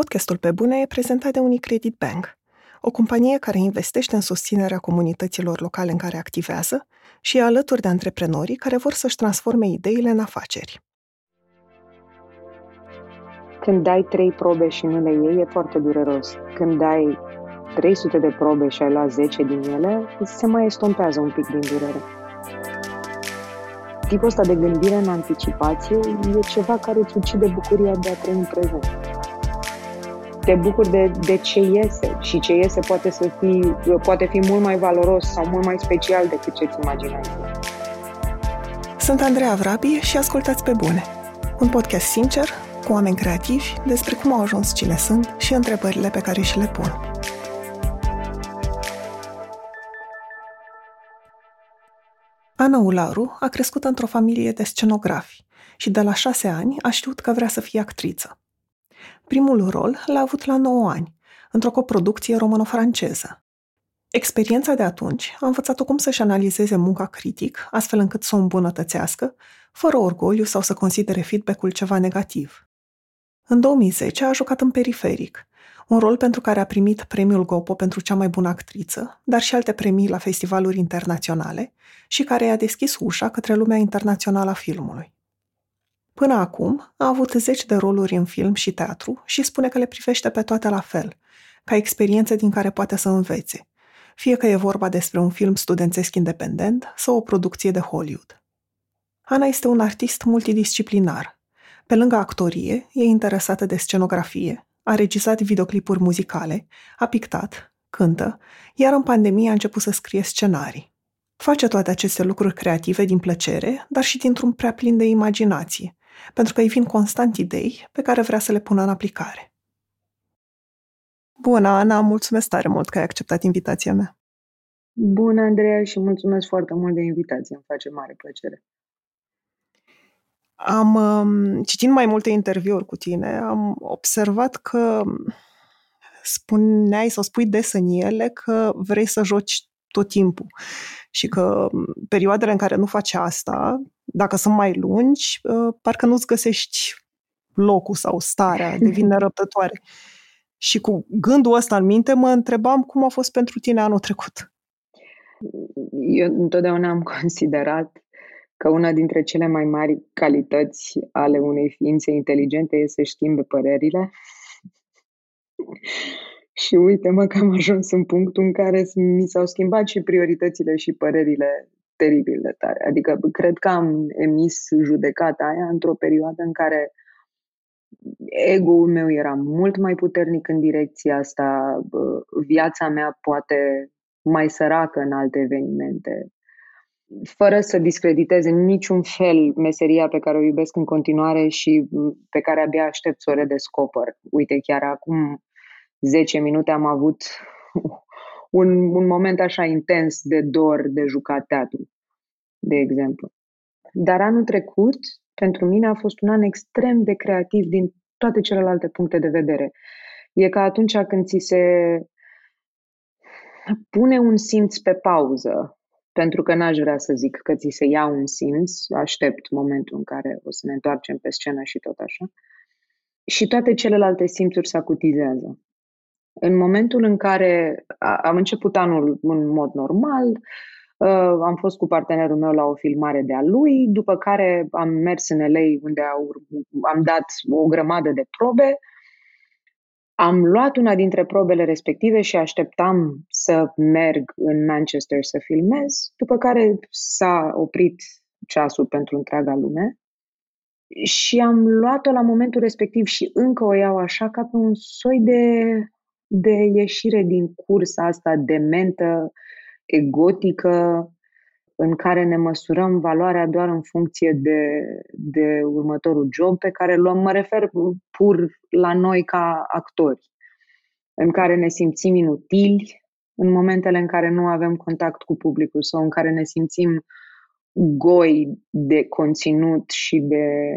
Podcastul Pe Bune e prezentat de Unicredit Bank, o companie care investește în susținerea comunităților locale în care activează și e alături de antreprenorii care vor să-și transforme ideile în afaceri. Când dai trei probe și nu le iei, e foarte dureros. Când dai 300 de probe și ai luat 10 din ele, se mai estompează un pic din durere. Tipul ăsta de gândire în anticipație e ceva care îți ucide bucuria de a trăi în prezent te bucuri de, de ce iese și ce iese poate, să fi, poate fi mult mai valoros sau mult mai special decât ce-ți imaginai. Sunt Andreea Vrabi și ascultați pe bune. Un podcast sincer, cu oameni creativi, despre cum au ajuns cine sunt și întrebările pe care și le pun. Ana Ularu a crescut într-o familie de scenografi și de la șase ani a știut că vrea să fie actriță. Primul rol l-a avut la 9 ani, într-o coproducție româno-franceză. Experiența de atunci a învățat-o cum să-și analizeze munca critic, astfel încât să o îmbunătățească, fără orgoliu sau să considere feedback-ul ceva negativ. În 2010 a jucat în Periferic, un rol pentru care a primit premiul Gopo pentru cea mai bună actriță, dar și alte premii la festivaluri internaționale și care i-a deschis ușa către lumea internațională a filmului. Până acum a avut zeci de roluri în film și teatru și spune că le privește pe toate la fel, ca experiențe din care poate să învețe, fie că e vorba despre un film studențesc independent sau o producție de Hollywood. Ana este un artist multidisciplinar. Pe lângă actorie, e interesată de scenografie, a regizat videoclipuri muzicale, a pictat, cântă, iar în pandemie a început să scrie scenarii. Face toate aceste lucruri creative din plăcere, dar și dintr-un prea plin de imaginație, pentru că îi vin constant idei pe care vrea să le pună în aplicare. Bună, Ana, mulțumesc tare mult că ai acceptat invitația mea. Bună, Andreea, și mulțumesc foarte mult de invitație. Îmi face mare plăcere. Am, um, citind mai multe interviuri cu tine, am observat că spuneai sau spui des în ele că vrei să joci tot timpul și că um, perioadele în care nu faci asta dacă sunt mai lungi, uh, parcă nu-ți găsești locul sau starea, devine nerăbdătoare. Și cu gândul ăsta în minte mă întrebam cum a fost pentru tine anul trecut. Eu întotdeauna am considerat că una dintre cele mai mari calități ale unei ființe inteligente este să schimbe părerile. Și uite-mă că am ajuns în punctul în care mi s-au schimbat și prioritățile și părerile teribil de tare. Adică cred că am emis judecata aia într-o perioadă în care ego-ul meu era mult mai puternic în direcția asta, viața mea poate mai săracă în alte evenimente, fără să discrediteze în niciun fel meseria pe care o iubesc în continuare și pe care abia aștept să o redescoper. Uite, chiar acum 10 minute am avut un, un moment așa intens de dor de jucat teatru, de exemplu. Dar anul trecut, pentru mine, a fost un an extrem de creativ din toate celelalte puncte de vedere. E ca atunci când ți se pune un simț pe pauză, pentru că n-aș vrea să zic că ți se ia un simț, aștept momentul în care o să ne întoarcem pe scenă și tot așa, și toate celelalte simțuri se acutizează. În momentul în care am început anul în mod normal, uh, am fost cu partenerul meu la o filmare de-a lui, după care am mers în LA unde am dat o grămadă de probe. Am luat una dintre probele respective și așteptam să merg în Manchester să filmez, după care s-a oprit ceasul pentru întreaga lume și am luat-o la momentul respectiv și încă o iau așa ca pe un soi de de ieșire din cursa asta dementă, egotică, în care ne măsurăm valoarea doar în funcție de, de următorul job pe care luăm, mă refer pur la noi ca actori, în care ne simțim inutili în momentele în care nu avem contact cu publicul sau în care ne simțim goi de conținut și de,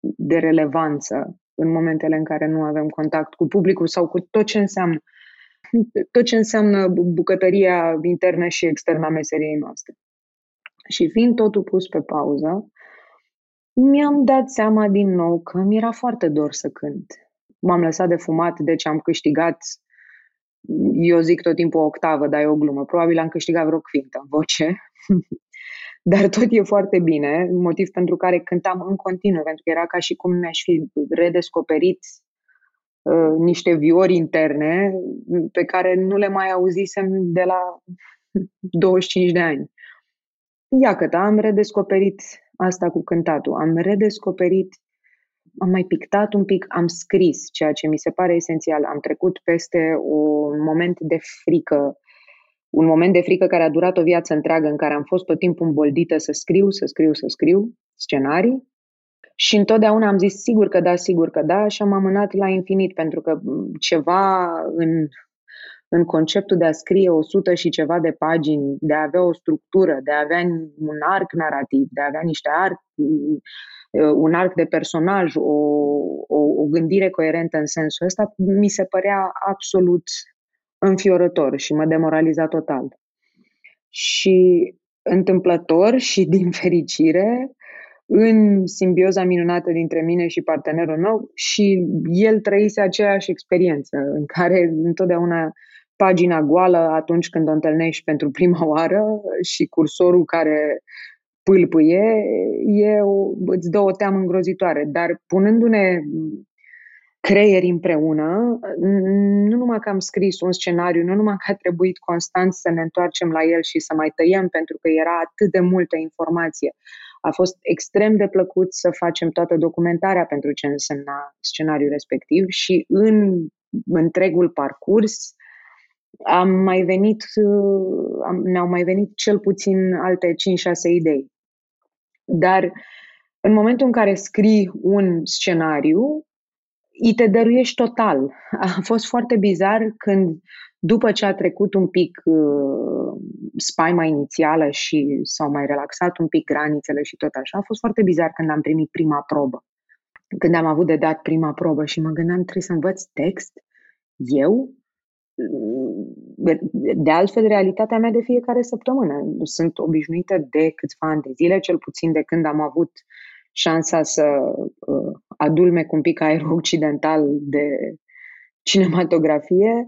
de relevanță în momentele în care nu avem contact cu publicul sau cu tot ce înseamnă tot ce înseamnă bucătăria internă și externă a meseriei noastre. Și fiind totul pus pe pauză, mi-am dat seama din nou că mi era foarte dor să cânt. m-am lăsat de fumat, deci am câștigat, eu zic tot timpul o octavă, dar e o glumă, probabil am câștigat vreo quintă în voce, dar tot e foarte bine, motiv pentru care cântam în continuu, pentru că era ca și cum mi-aș fi redescoperit uh, niște viori interne pe care nu le mai auzisem de la 25 de ani. Iată, am redescoperit asta cu cântatul, am redescoperit, am mai pictat un pic, am scris, ceea ce mi se pare esențial. Am trecut peste un moment de frică, un moment de frică care a durat o viață întreagă, în care am fost tot timpul îmboldită să scriu, să scriu, să scriu scenarii. Și întotdeauna am zis sigur că da, sigur că da și am amânat la infinit pentru că ceva în în conceptul de a scrie 100 și ceva de pagini, de a avea o structură, de a avea un arc narrativ, de a avea niște arc, un arc de personaj, o, o, o gândire coerentă în sensul ăsta, mi se părea absolut înfiorător și mă demoraliza total. Și întâmplător și din fericire, în simbioza minunată dintre mine și partenerul meu și el trăise aceeași experiență în care întotdeauna pagina goală atunci când o întâlnești pentru prima oară și cursorul care pâlpâie, e o, îți dă o teamă îngrozitoare. Dar punându-ne creieri împreună, nu numai că am scris un scenariu, nu numai că a trebuit constant să ne întoarcem la el și să mai tăiem pentru că era atât de multă informație. A fost extrem de plăcut să facem toată documentarea pentru ce însemna scenariul respectiv și în întregul parcurs am mai venit, uh, am, ne-au mai venit cel puțin alte 5-6 idei. Dar în momentul în care scrii un scenariu, îi te dăruiești total. A fost foarte bizar când, după ce a trecut un pic uh, spaima inițială și s-au mai relaxat un pic granițele și tot așa, a fost foarte bizar când am primit prima probă. Când am avut de dat prima probă și mă gândeam, trebuie să învăț text? Eu? de altfel, realitatea mea de fiecare săptămână. Sunt obișnuită de câțiva ani de zile, cel puțin de când am avut șansa să uh, adulme cu un pic aer occidental de cinematografie.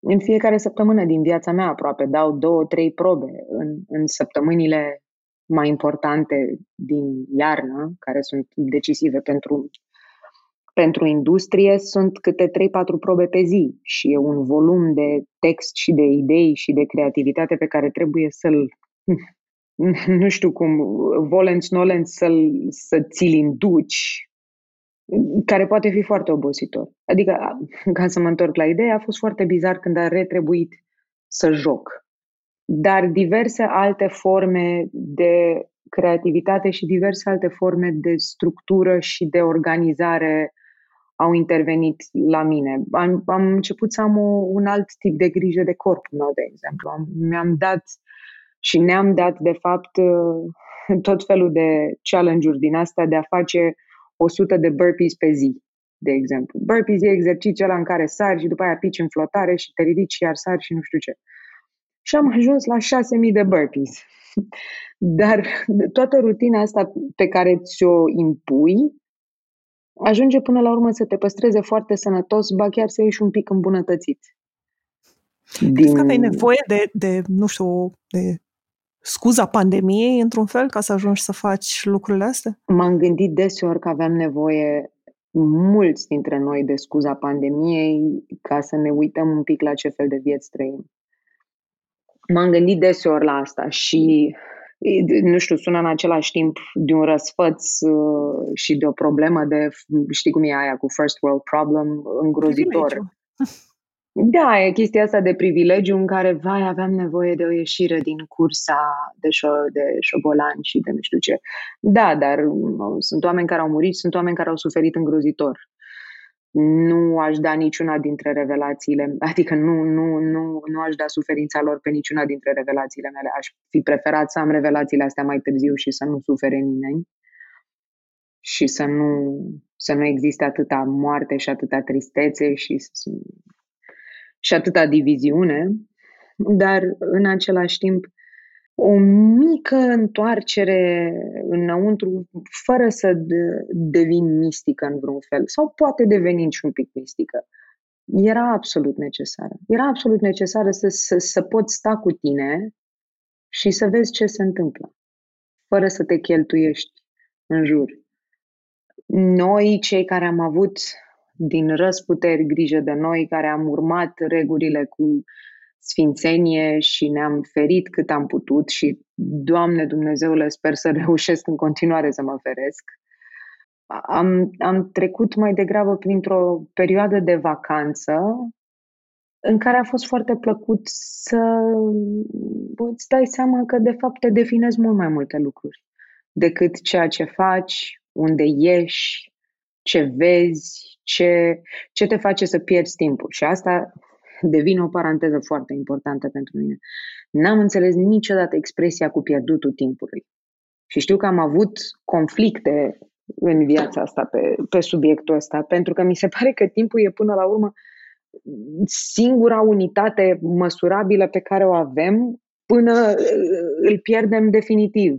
În fiecare săptămână din viața mea aproape dau două, trei probe în, în săptămânile mai importante din iarnă, care sunt decisive pentru pentru industrie sunt câte 3-4 probe pe zi și e un volum de text și de idei și de creativitate pe care trebuie să-l, nu știu cum, volens nolens, să-l, să ți-l induci, care poate fi foarte obositor. Adică, ca să mă întorc la idee, a fost foarte bizar când a retribuit să joc. Dar diverse alte forme de creativitate și diverse alte forme de structură și de organizare au intervenit la mine. Am, am început să am o, un alt tip de grijă de corpul meu, de exemplu. Am, mi-am dat și ne-am dat, de fapt, uh, tot felul de challenge-uri din asta de a face 100 de burpees pe zi, de exemplu. Burpees e exercițiul ăla în care sari și după aia pici în flotare și te ridici iar sari și nu știu ce. Și am ajuns la 6.000 de burpees. Dar toată rutina asta pe care ți-o impui ajunge până la urmă să te păstreze foarte sănătos, ba chiar să ieși un pic îmbunătățit. Din... Crezi că ai nevoie de, de, nu știu, de scuza pandemiei, într-un fel, ca să ajungi să faci lucrurile astea? M-am gândit deseori că aveam nevoie mulți dintre noi de scuza pandemiei ca să ne uităm un pic la ce fel de vieți trăim. M-am gândit deseori la asta și nu știu, sună în același timp de un răsfăț uh, și de o problemă de, știi cum e aia cu first world problem, îngrozitor. Privilegiu. Da, e chestia asta de privilegiu în care, vai, aveam nevoie de o ieșire din cursa de, șo- de șobolani și de nu știu ce. Da, dar uh, sunt oameni care au murit, sunt oameni care au suferit îngrozitor nu aș da niciuna dintre revelațiile, adică nu, nu, nu, nu aș da suferința lor pe niciuna dintre revelațiile mele. Aș fi preferat să am revelațiile astea mai târziu și să nu sufere nimeni și să nu, să nu existe atâta moarte și atâta tristețe și, și atâta diviziune, dar în același timp o mică întoarcere înăuntru, fără să devin mistică în vreun fel, sau poate deveni și un pic mistică. Era absolut necesară. Era absolut necesară să, să, să poți sta cu tine și să vezi ce se întâmplă, fără să te cheltuiești în jur. Noi, cei care am avut din răsputeri grijă de noi, care am urmat regulile cu sfințenie și ne-am ferit cât am putut și, Doamne Dumnezeule, sper să reușesc în continuare să mă feresc. Am, am trecut mai degrabă printr-o perioadă de vacanță în care a fost foarte plăcut să îți dai seama că de fapt te definezi mult mai multe lucruri decât ceea ce faci, unde ieși, ce vezi, ce, ce te face să pierzi timpul. Și asta devine o paranteză foarte importantă pentru mine. N-am înțeles niciodată expresia cu pierdutul timpului. Și știu că am avut conflicte în viața asta pe, pe subiectul ăsta, pentru că mi se pare că timpul e până la urmă singura unitate măsurabilă pe care o avem până îl pierdem definitiv.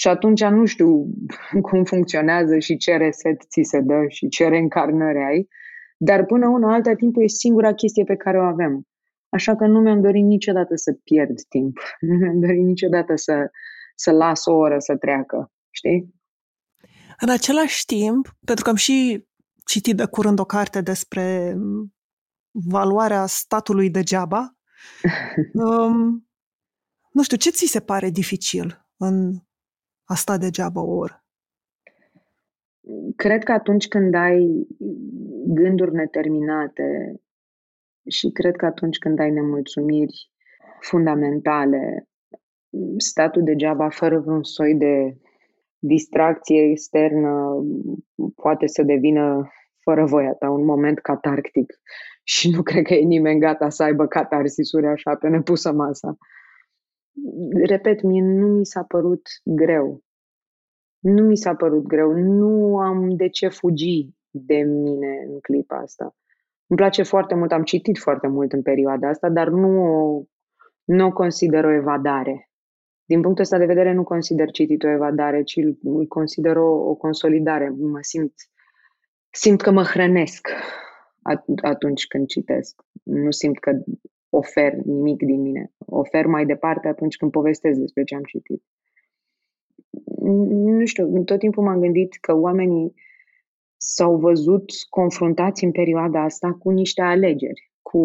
Și atunci nu știu cum funcționează și ce reset ți se dă și ce reîncarnări ai, dar până una alta, timpul e singura chestie pe care o avem. Așa că nu mi-am dorit niciodată să pierd timp. Nu mi-am dorit niciodată să, să las o oră să treacă. Știi? În același timp, pentru că am și citit de curând o carte despre valoarea statului degeaba, um, nu știu, ce ți se pare dificil în a sta degeaba o oră? Cred că atunci când ai gânduri neterminate și cred că atunci când ai nemulțumiri fundamentale, statul degeaba fără vreun soi de distracție externă poate să devină fără voia ta un moment catarctic și nu cred că e nimeni gata să aibă catarsisuri așa pe nepusă masa. Repet, mie nu mi s-a părut greu. Nu mi s-a părut greu. Nu am de ce fugi de mine în clipa asta. Îmi place foarte mult, am citit foarte mult în perioada asta, dar nu o, nu o consider o evadare. Din punctul ăsta de vedere nu consider citit o evadare, ci îl consider o, o consolidare. Mă simt, simt că mă hrănesc atunci când citesc. Nu simt că ofer nimic din mine. Ofer mai departe atunci când povestesc despre ce am citit. Nu știu, tot timpul m-am gândit că oamenii s-au văzut confruntați în perioada asta cu niște alegeri, cu,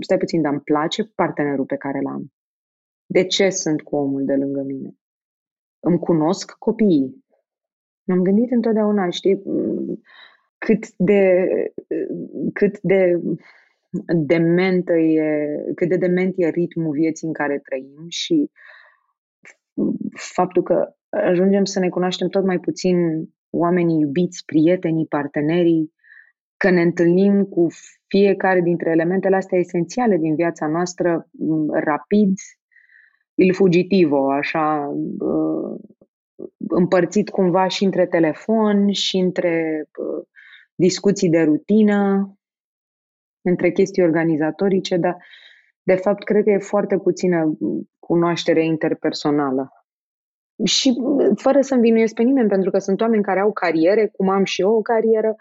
stai puțin, dar îmi place partenerul pe care l-am. De ce sunt cu omul de lângă mine? Îmi cunosc copiii. M-am gândit întotdeauna, știi, cât de, cât de dementă e, cât de dement e ritmul vieții în care trăim și faptul că ajungem să ne cunoaștem tot mai puțin oamenii iubiți, prietenii, partenerii, că ne întâlnim cu fiecare dintre elementele astea esențiale din viața noastră rapid, il fugitivo, așa, împărțit cumva și între telefon și între discuții de rutină, între chestii organizatorice, dar de fapt cred că e foarte puțină cunoaștere interpersonală și fără să învinuiesc pe nimeni, pentru că sunt oameni care au cariere, cum am și eu o carieră,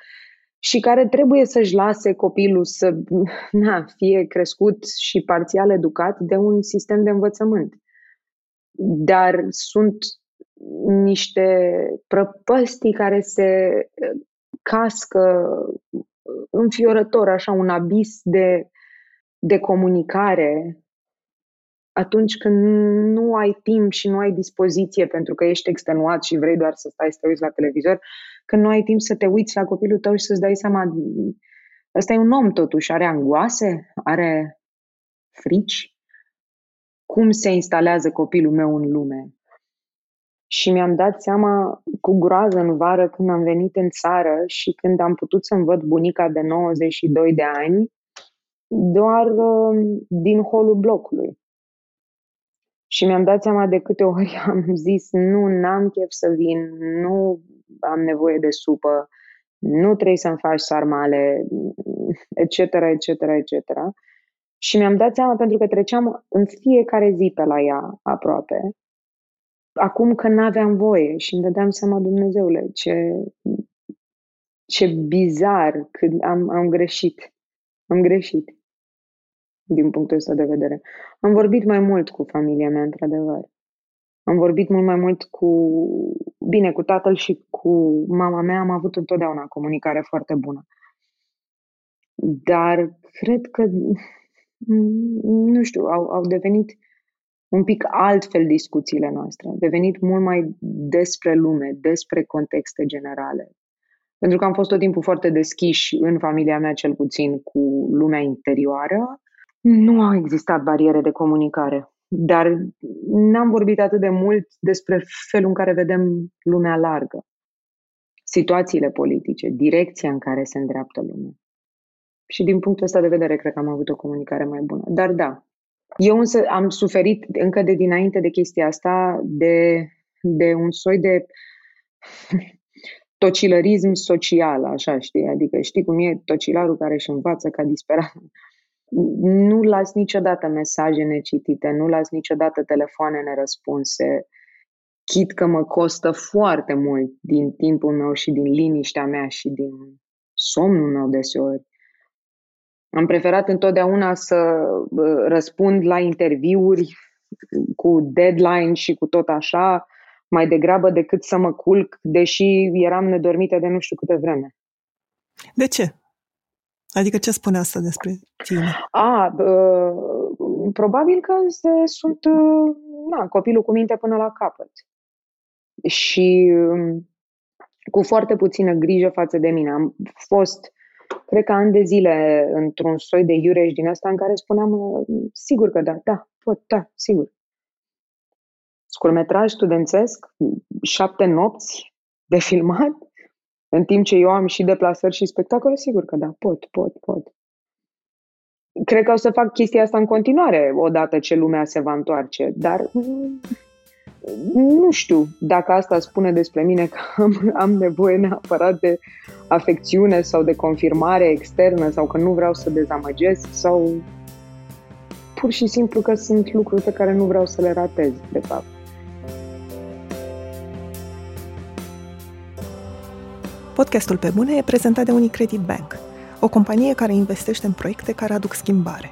și care trebuie să-și lase copilul să na, fie crescut și parțial educat de un sistem de învățământ. Dar sunt niște prăpăstii care se cască înfiorător, așa, un abis de, de comunicare atunci când nu ai timp și nu ai dispoziție pentru că ești extenuat și vrei doar să stai să te uiți la televizor, când nu ai timp să te uiți la copilul tău și să-ți dai seama, ăsta e un om totuși, are angoase, are frici, cum se instalează copilul meu în lume. Și mi-am dat seama cu groază în vară când am venit în țară și când am putut să-mi văd bunica de 92 de ani, doar uh, din holul blocului. Și mi-am dat seama de câte ori am zis, nu, n-am chef să vin, nu am nevoie de supă, nu trebuie să-mi faci sarmale, etc., etc., etc. Și mi-am dat seama pentru că treceam în fiecare zi pe la ea aproape. Acum că n-aveam voie și îmi dădeam seama, Dumnezeule, ce, ce bizar când am, am greșit. Am greșit din punctul ăsta de vedere. Am vorbit mai mult cu familia mea, într-adevăr. Am vorbit mult mai mult cu, bine, cu tatăl și cu mama mea am avut întotdeauna comunicare foarte bună. Dar cred că, nu știu, au, au devenit un pic altfel discuțiile noastre. Au devenit mult mai despre lume, despre contexte generale. Pentru că am fost tot timpul foarte deschiși în familia mea, cel puțin, cu lumea interioară. Nu au existat bariere de comunicare. Dar n-am vorbit atât de mult despre felul în care vedem lumea largă, situațiile politice, direcția în care se îndreaptă lumea. Și din punctul ăsta de vedere, cred că am avut o comunicare mai bună. Dar da, eu însă am suferit încă de dinainte de chestia asta de, de un soi de tocilărism social, așa știi, adică știi cum e tocilarul care își învață ca disperat nu las niciodată mesaje necitite, nu las niciodată telefoane nerăspunse, chit că mă costă foarte mult din timpul meu și din liniștea mea și din somnul meu deseori. Am preferat întotdeauna să răspund la interviuri cu deadline și cu tot așa, mai degrabă decât să mă culc, deși eram nedormită de nu știu câte vreme. De ce? Adică ce spune asta despre tine? A, uh, probabil că se, sunt uh, na, copilul cu minte până la capăt. Și uh, cu foarte puțină grijă față de mine. Am fost, cred că ani de zile, într-un soi de iureș din asta în care spuneam, sigur că da, da, pot, da, sigur. Scurmetraj studențesc, șapte nopți de filmat, în timp ce eu am și deplasări și spectacole, sigur că da, pot, pot, pot. Cred că o să fac chestia asta în continuare, odată ce lumea se va întoarce, dar mm, nu știu dacă asta spune despre mine că am, am nevoie neapărat de afecțiune sau de confirmare externă sau că nu vreau să dezamăgesc sau pur și simplu că sunt lucruri pe care nu vreau să le ratez, de fapt. Podcastul Pe Bune e prezentat de Unicredit Bank, o companie care investește în proiecte care aduc schimbare.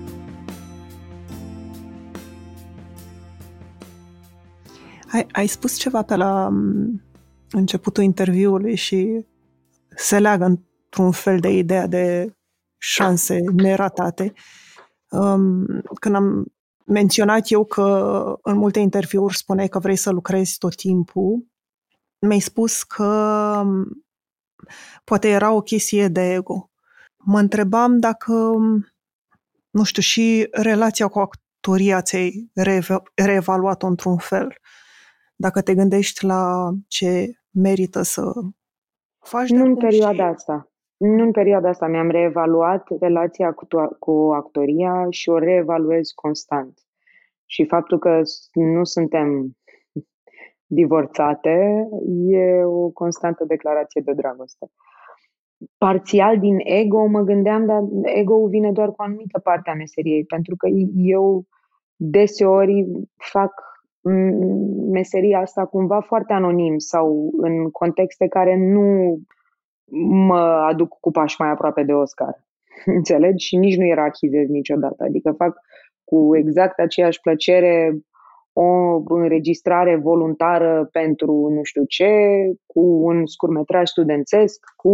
Ai, ai spus ceva pe la mm, începutul interviului și se leagă într-un fel de ideea de șanse neratate. Um, când am menționat eu că în multe interviuri spuneai că vrei să lucrezi tot timpul. Mi-ai spus că poate era o chestie de ego. Mă întrebam dacă, nu știu, și relația cu actoria ți-ai reevaluat-o într-un fel. Dacă te gândești la ce merită să faci Nu în perioada și... asta. Nu în perioada asta mi-am reevaluat relația cu, cu actoria și o reevaluez constant. Și faptul că nu suntem divorțate e o constantă declarație de dragoste. Parțial din ego mă gândeam, dar ego vine doar cu o anumită parte a meseriei, pentru că eu deseori fac meseria asta cumva foarte anonim sau în contexte care nu mă aduc cu pași mai aproape de Oscar. Înțelegi? Și nici nu ierarhizez niciodată. Adică fac cu exact aceeași plăcere o înregistrare voluntară pentru nu știu ce, cu un scurmetraj studențesc, cu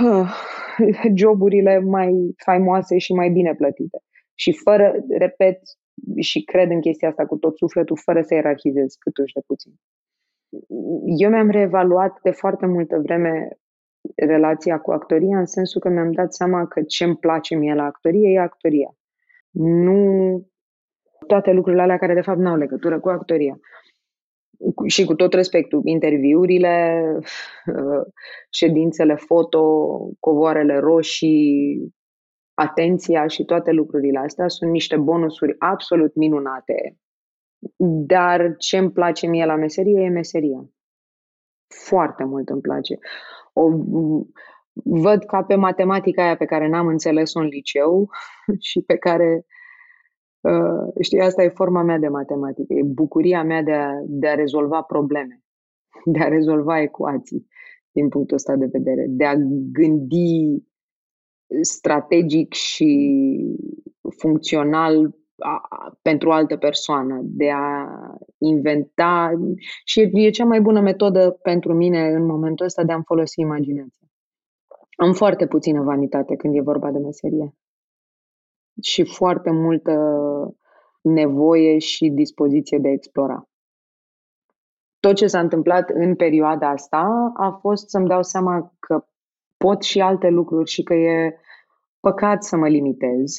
uh, joburile mai faimoase și mai bine plătite. Și fără, repet, și cred în chestia asta cu tot sufletul, fără să ierarhizez câtuși de puțin eu mi-am reevaluat de foarte multă vreme relația cu actoria în sensul că mi-am dat seama că ce îmi place mie la actorie e actoria. Nu toate lucrurile alea care de fapt nu au legătură cu actoria. Și cu tot respectul, interviurile, ședințele foto, covoarele roșii, atenția și toate lucrurile astea sunt niște bonusuri absolut minunate. Dar ce îmi place mie la meserie e meseria. Foarte mult îmi place. O, văd ca pe matematica aia pe care n-am înțeles-o în liceu și pe care Uh, știi, asta e forma mea de matematică, e bucuria mea de a, de a rezolva probleme, de a rezolva ecuații din punctul ăsta de vedere, de a gândi strategic și funcțional a, a, pentru o altă persoană, de a inventa și e, e cea mai bună metodă pentru mine în momentul ăsta de a-mi folosi imaginația. Am foarte puțină vanitate când e vorba de meserie și foarte multă nevoie și dispoziție de a explora. Tot ce s-a întâmplat în perioada asta a fost să-mi dau seama că pot și alte lucruri și că e păcat să mă limitez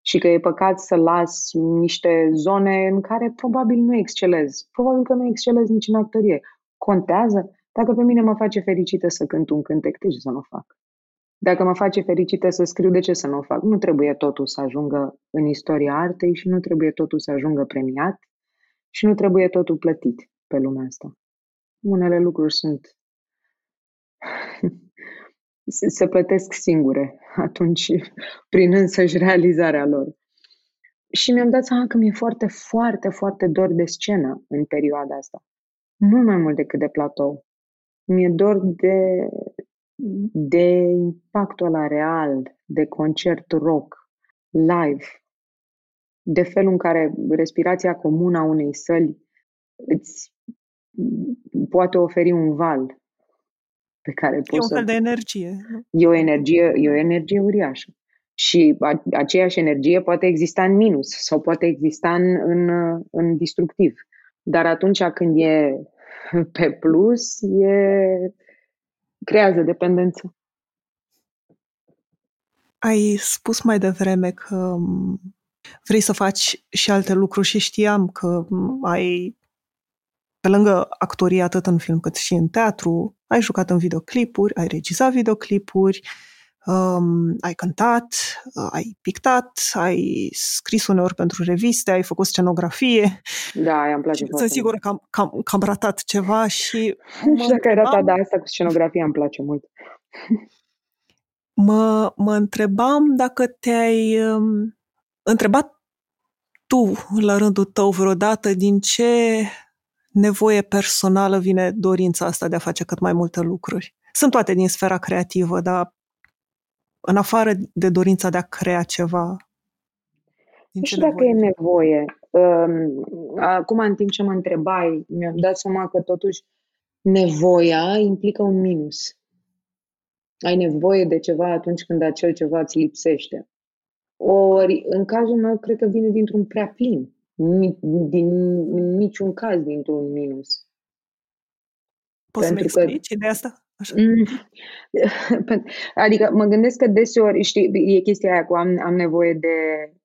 și că e păcat să las niște zone în care probabil nu excelez. Probabil că nu excelez nici în actorie. Contează? Dacă pe mine mă face fericită să cânt un cântec, de ce să nu o fac? Dacă mă face fericită să scriu, de ce să nu o fac? Nu trebuie totul să ajungă în istoria artei și nu trebuie totul să ajungă premiat și nu trebuie totul plătit pe lumea asta. Unele lucruri sunt se plătesc singure atunci prin însăși realizarea lor. Și mi-am dat seama că mi-e foarte, foarte, foarte dor de scenă în perioada asta. Mult mai mult decât de platou. Mi-e dor de, de impactul ăla real, de concert rock, live, de felul în care respirația comună a unei săli îți poate oferi un val pe care poți E un fel să... de energie. E o energie, e o energie uriașă. Și a, aceeași energie poate exista în minus sau poate exista în, în, în destructiv. Dar atunci când e pe plus, e creează dependență. Ai spus mai devreme că vrei să faci și alte lucruri și știam că ai, pe lângă actorie atât în film cât și în teatru, ai jucat în videoclipuri, ai regizat videoclipuri, um, ai cântat, uh, ai pictat, ai scris uneori pentru reviste, ai făcut scenografie. Da, aia îmi place Sunt sigură că am, că, am, că am ratat ceva și... Și dacă ai ratat, da, asta cu scenografia îmi place mult. Mă, mă întrebam dacă te-ai um, întrebat tu, la rândul tău, vreodată din ce nevoie personală vine dorința asta de a face cât mai multe lucruri. Sunt toate din sfera creativă, dar în afară de dorința de a crea ceva? Nu știu dacă e nevoie. Um, acum, în timp ce mă întrebai, mi-am dat seama că totuși nevoia implică un minus. Ai nevoie de ceva atunci când acel ceva îți lipsește. Ori, în cazul meu, cred că vine dintr-un prea plin. Din niciun caz dintr-un minus. Poți Pentru să-mi explici că... ideea asta? Așa. Mm. Adică mă gândesc că deseori, știi, e chestia aia cu am, am nevoie de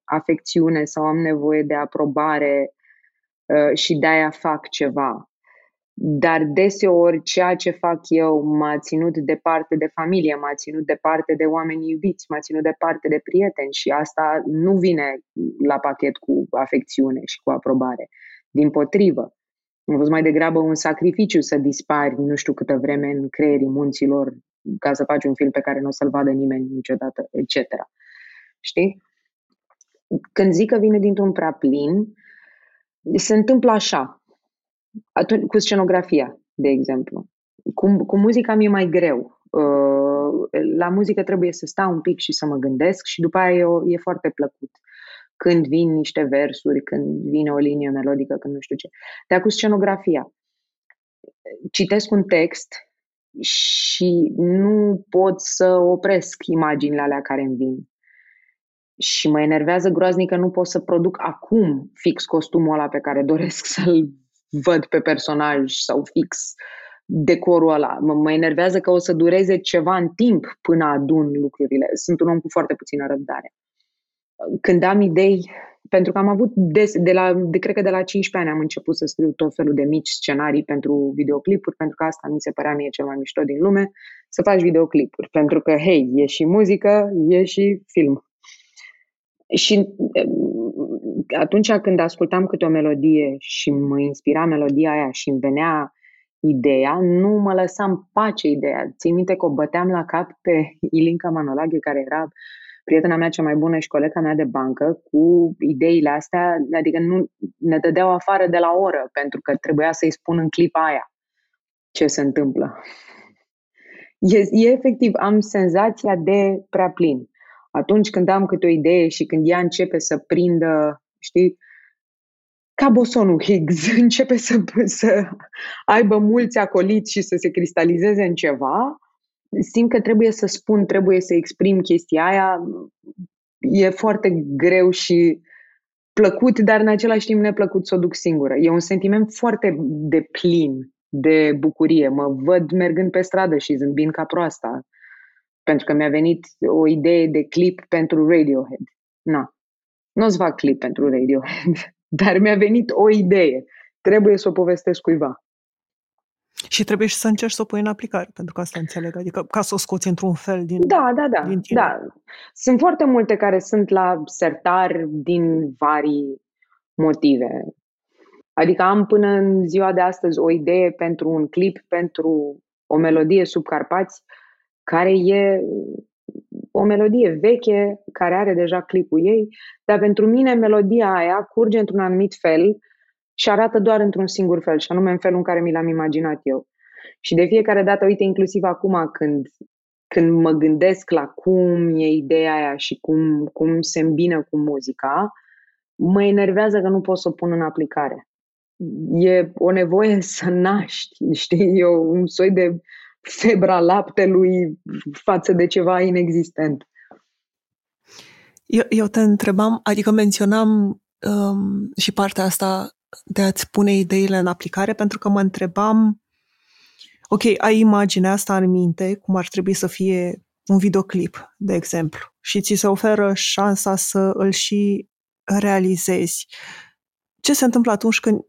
afecțiune sau am nevoie de aprobare uh, și de-aia fac ceva. Dar deseori ceea ce fac eu m-a ținut departe de familie, m-a ținut departe de oameni iubiți, m-a ținut departe de prieteni și asta nu vine la pachet cu afecțiune și cu aprobare. Din potrivă, a fost mai degrabă un sacrificiu să dispari nu știu câtă vreme în creierii munților ca să faci un film pe care nu o să-l vadă nimeni niciodată, etc. Știi? Când zic că vine dintr-un prea plin, se întâmplă așa. Atunci, cu scenografia, de exemplu. Cu, cu muzica mi-e mai greu. Uh, la muzică trebuie să stau un pic și să mă gândesc și după aia e, e foarte plăcut când vin niște versuri, când vine o linie melodică, când nu știu ce. Dar cu scenografia. Citesc un text și nu pot să opresc imaginile alea care îmi vin. Și mă enervează groaznic că nu pot să produc acum fix costumul ăla pe care doresc să-l văd pe personaj sau fix decorul ăla. Mă, mă enervează că o să dureze ceva în timp până adun lucrurile. Sunt un om cu foarte puțină răbdare. când am idei, pentru că am avut des, de la, de, cred că de la 15 ani am început să scriu tot felul de mici scenarii pentru videoclipuri, pentru că asta mi se părea mie cel mai mișto din lume, să faci videoclipuri. Pentru că, hei, e și muzică, e și film. Și atunci când ascultam câte o melodie și mă inspira melodia aia și îmi venea ideea, nu mă lăsam pace ideea. Țin minte că o băteam la cap pe Ilinca Manolaghe, care era prietena mea cea mai bună și colega mea de bancă, cu ideile astea, adică nu ne dădeau afară de la oră, pentru că trebuia să-i spun în clipa aia ce se întâmplă. E, e efectiv, am senzația de prea plin. Atunci când am câte o idee și când ea începe să prindă, știi, ca bosonul Higgs, începe să, să aibă mulți acoliți și să se cristalizeze în ceva, simt că trebuie să spun, trebuie să exprim chestia aia. E foarte greu și plăcut, dar în același timp neplăcut să o duc singură. E un sentiment foarte de plin, de bucurie. Mă văd mergând pe stradă și zâmbind ca proasta, pentru că mi-a venit o idee de clip pentru Radiohead. Na, nu o să fac clip pentru Radiohead, dar mi-a venit o idee. Trebuie să o povestesc cuiva. Și trebuie și să încerci să o pui în aplicare, pentru că asta înțeleg, adică ca să o scoți într-un fel din Da, da, da, din tine. da. Sunt foarte multe care sunt la sertar din vari motive. Adică am până în ziua de astăzi o idee pentru un clip, pentru o melodie sub Carpați, care e o melodie veche, care are deja clipul ei, dar pentru mine melodia aia curge într-un anumit fel și arată doar într-un singur fel, și anume în felul în care mi l-am imaginat eu. Și de fiecare dată, uite, inclusiv acum când, când mă gândesc la cum e ideea aia și cum, cum se îmbină cu muzica, mă enervează că nu pot să o pun în aplicare. E o nevoie să naști, știi? E un soi de febra laptelui față de ceva inexistent. Eu, eu te întrebam, adică menționam um, și partea asta de a-ți pune ideile în aplicare, pentru că mă întrebam, ok, ai imaginea asta în minte, cum ar trebui să fie un videoclip, de exemplu, și ți se oferă șansa să îl și realizezi. Ce se întâmplă atunci când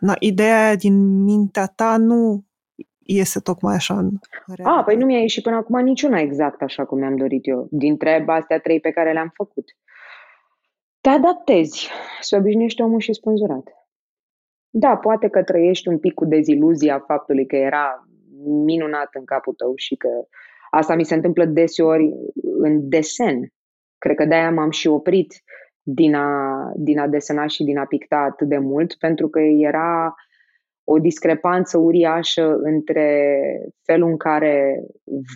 na, ideea din mintea ta nu iese tocmai așa în realitate? A, păi nu mi-a ieșit până acum niciuna exact așa cum mi-am dorit eu, dintre astea trei pe care le-am făcut. Te adaptezi, se obișnuiește omul și spânzurat. Da, poate că trăiești un pic cu deziluzia faptului că era minunat în capul tău și că asta mi se întâmplă deseori în desen. Cred că de-aia m-am și oprit din a, din a desena și din a picta atât de mult, pentru că era o discrepanță uriașă între felul în care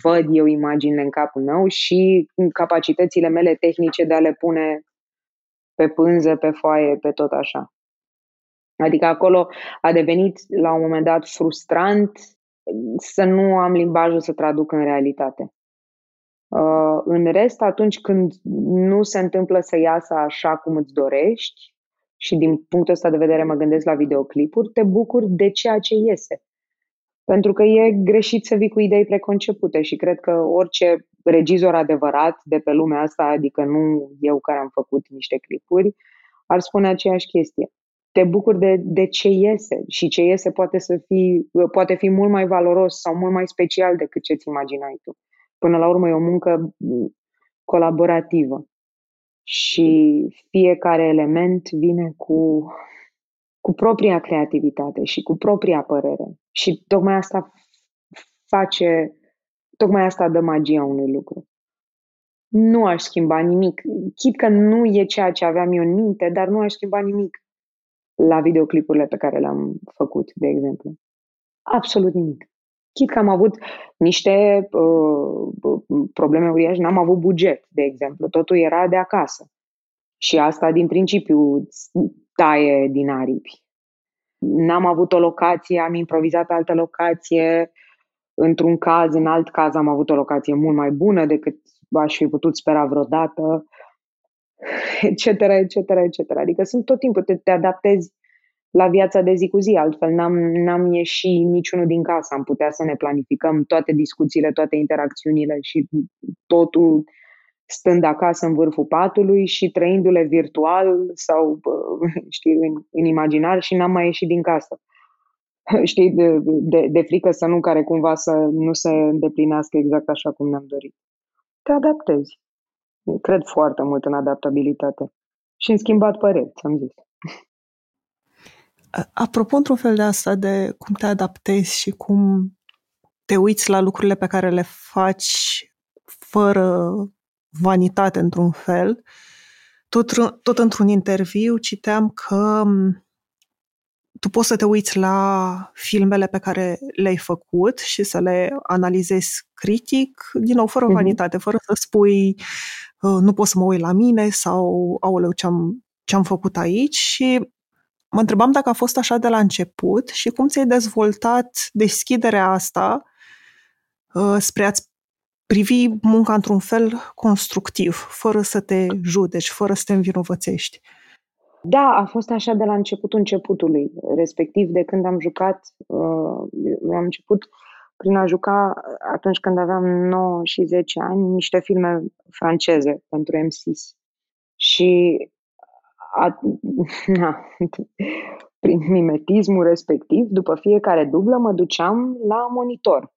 văd eu imaginile în capul meu și capacitățile mele tehnice de a le pune pe pânză, pe foaie, pe tot așa. Adică acolo a devenit la un moment dat frustrant să nu am limbajul să traduc în realitate. Uh, în rest, atunci când nu se întâmplă să iasă așa cum îți dorești, și din punctul ăsta de vedere mă gândesc la videoclipuri, te bucuri de ceea ce iese. Pentru că e greșit să vii cu idei preconcepute și cred că orice regizor adevărat de pe lumea asta, adică nu eu care am făcut niște clipuri, ar spune aceeași chestie te bucuri de, de ce iese și ce iese poate, să fi, poate fi mult mai valoros sau mult mai special decât ce-ți imaginai tu. Până la urmă e o muncă colaborativă și fiecare element vine cu, cu propria creativitate și cu propria părere. Și tocmai asta face, tocmai asta dă magia unui lucru. Nu aș schimba nimic. Chit că nu e ceea ce aveam eu în minte, dar nu aș schimba nimic la videoclipurile pe care le-am făcut, de exemplu. Absolut nimic. Chit că am avut niște uh, probleme uriașe, n-am avut buget, de exemplu. Totul era de acasă. Și asta, din principiu, taie din aripi. N-am avut o locație, am improvizat altă locație. Într-un caz, în alt caz, am avut o locație mult mai bună decât aș fi putut spera vreodată etc., etc., etc. Adică sunt tot timpul, te, te adaptezi la viața de zi cu zi, altfel n-am, n-am ieșit niciunul din casă, am putea să ne planificăm toate discuțiile, toate interacțiunile și totul stând acasă în vârful patului și trăindu-le virtual sau, știi, în, în imaginar și n-am mai ieșit din casă. Știi, de, de, de frică să nu care cumva să nu se îndeplinească exact așa cum ne-am dorit. Te adaptezi. Cred foarte mult în adaptabilitate. Și în schimbat păreri, ți-am zis. Apropo, într-un fel de asta, de cum te adaptezi și cum te uiți la lucrurile pe care le faci fără vanitate, într-un fel, tot, tot într-un interviu citeam că tu poți să te uiți la filmele pe care le-ai făcut și să le analizezi critic, din nou, fără uh-huh. vanitate, fără să spui nu pot să mă uit la mine sau aoleu ce-am, ce-am făcut aici și mă întrebam dacă a fost așa de la început și cum ți-ai dezvoltat deschiderea asta uh, spre a-ți privi munca într-un fel constructiv, fără să te judeci, fără să te învinovățești. Da, a fost așa de la începutul începutului, respectiv de când am jucat, uh, am început prin a juca atunci când aveam 9 și 10 ani niște filme franceze pentru M6. Și a, na, prin mimetismul respectiv, după fiecare dublă, mă duceam la monitor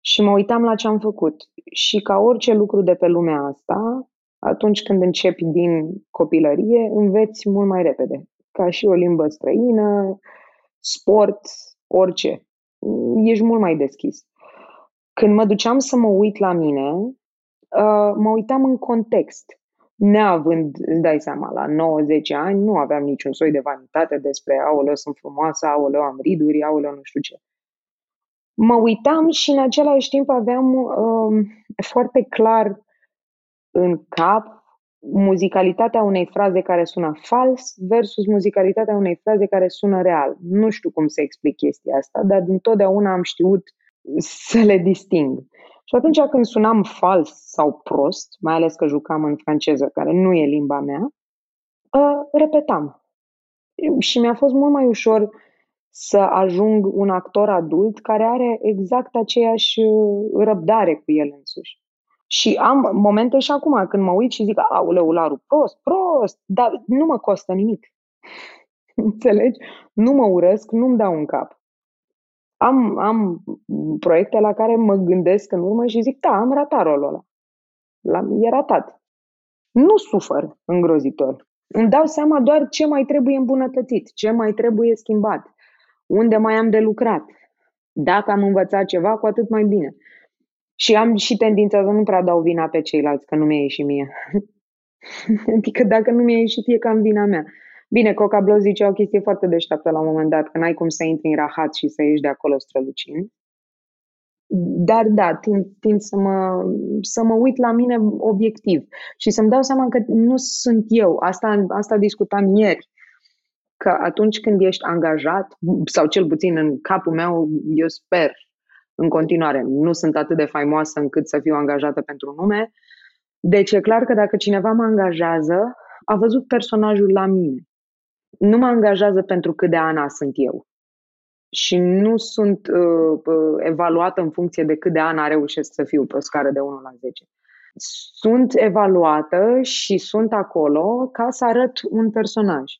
și mă uitam la ce am făcut. Și ca orice lucru de pe lumea asta, atunci când începi din copilărie, înveți mult mai repede. Ca și o limbă străină, sport, orice. Ești mult mai deschis. Când mă duceam să mă uit la mine, uh, mă uitam în context. Neavând, îți dai seama, la 90 ani nu aveam niciun soi de vanitate despre aoleu, sunt frumoasă, aoleu, am riduri, aoleu, nu știu ce. Mă uitam și în același timp aveam uh, foarte clar în cap muzicalitatea unei fraze care sună fals versus muzicalitatea unei fraze care sună real. Nu știu cum să explic chestia asta, dar din totdeauna am știut să le disting. Și atunci când sunam fals sau prost, mai ales că jucam în franceză, care nu e limba mea, uh, repetam. Și mi-a fost mult mai ușor să ajung un actor adult care are exact aceeași răbdare cu el însuși. Și am momente și acum când mă uit și zic, auleu, Laru, prost, prost, dar nu mă costă nimic. Înțelegi? Nu mă urăsc, nu-mi dau un cap. Am, am proiecte la care mă gândesc în urmă și zic, da, am ratat rolul ăla. L-am, e ratat. Nu sufăr îngrozitor. Îmi dau seama doar ce mai trebuie îmbunătățit, ce mai trebuie schimbat, unde mai am de lucrat. Dacă am învățat ceva, cu atât mai bine. Și am și tendința să nu prea dau vina pe ceilalți, că nu mi-a ieșit mie. adică dacă nu mi-a ieșit, e cam vina mea. Bine, Coca Blow zicea o chestie foarte deșteaptă la un moment dat, că n-ai cum să intri în rahat și să ieși de acolo strălucind. Dar da, tind, tind să, mă, să mă uit la mine obiectiv și să-mi dau seama că nu sunt eu. Asta, asta discutam ieri. Că atunci când ești angajat, sau cel puțin în capul meu, eu sper în continuare. Nu sunt atât de faimoasă încât să fiu angajată pentru nume. Deci e clar că dacă cineva mă angajează, a văzut personajul la mine. Nu mă angajează pentru cât de Ana sunt eu. Și nu sunt uh, uh, evaluată în funcție de cât de Ana reușesc să fiu pe o scară de 1 la 10. Sunt evaluată și sunt acolo ca să arăt un personaj.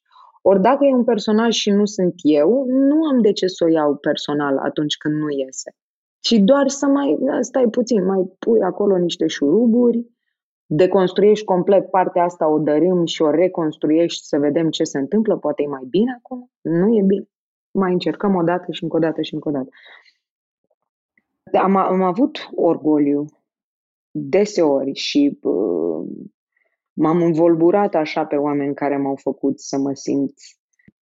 Ori dacă e un personaj și nu sunt eu, nu am de ce să o iau personal atunci când nu iese ci doar să mai stai puțin, mai pui acolo niște șuruburi, deconstruiești complet partea asta, o dărâm și o reconstruiești să vedem ce se întâmplă, poate e mai bine acum, nu e bine. Mai încercăm o dată și încă o dată și încă o dată. Am, am avut orgoliu deseori și uh, m-am învolburat așa pe oameni care m-au făcut să mă simt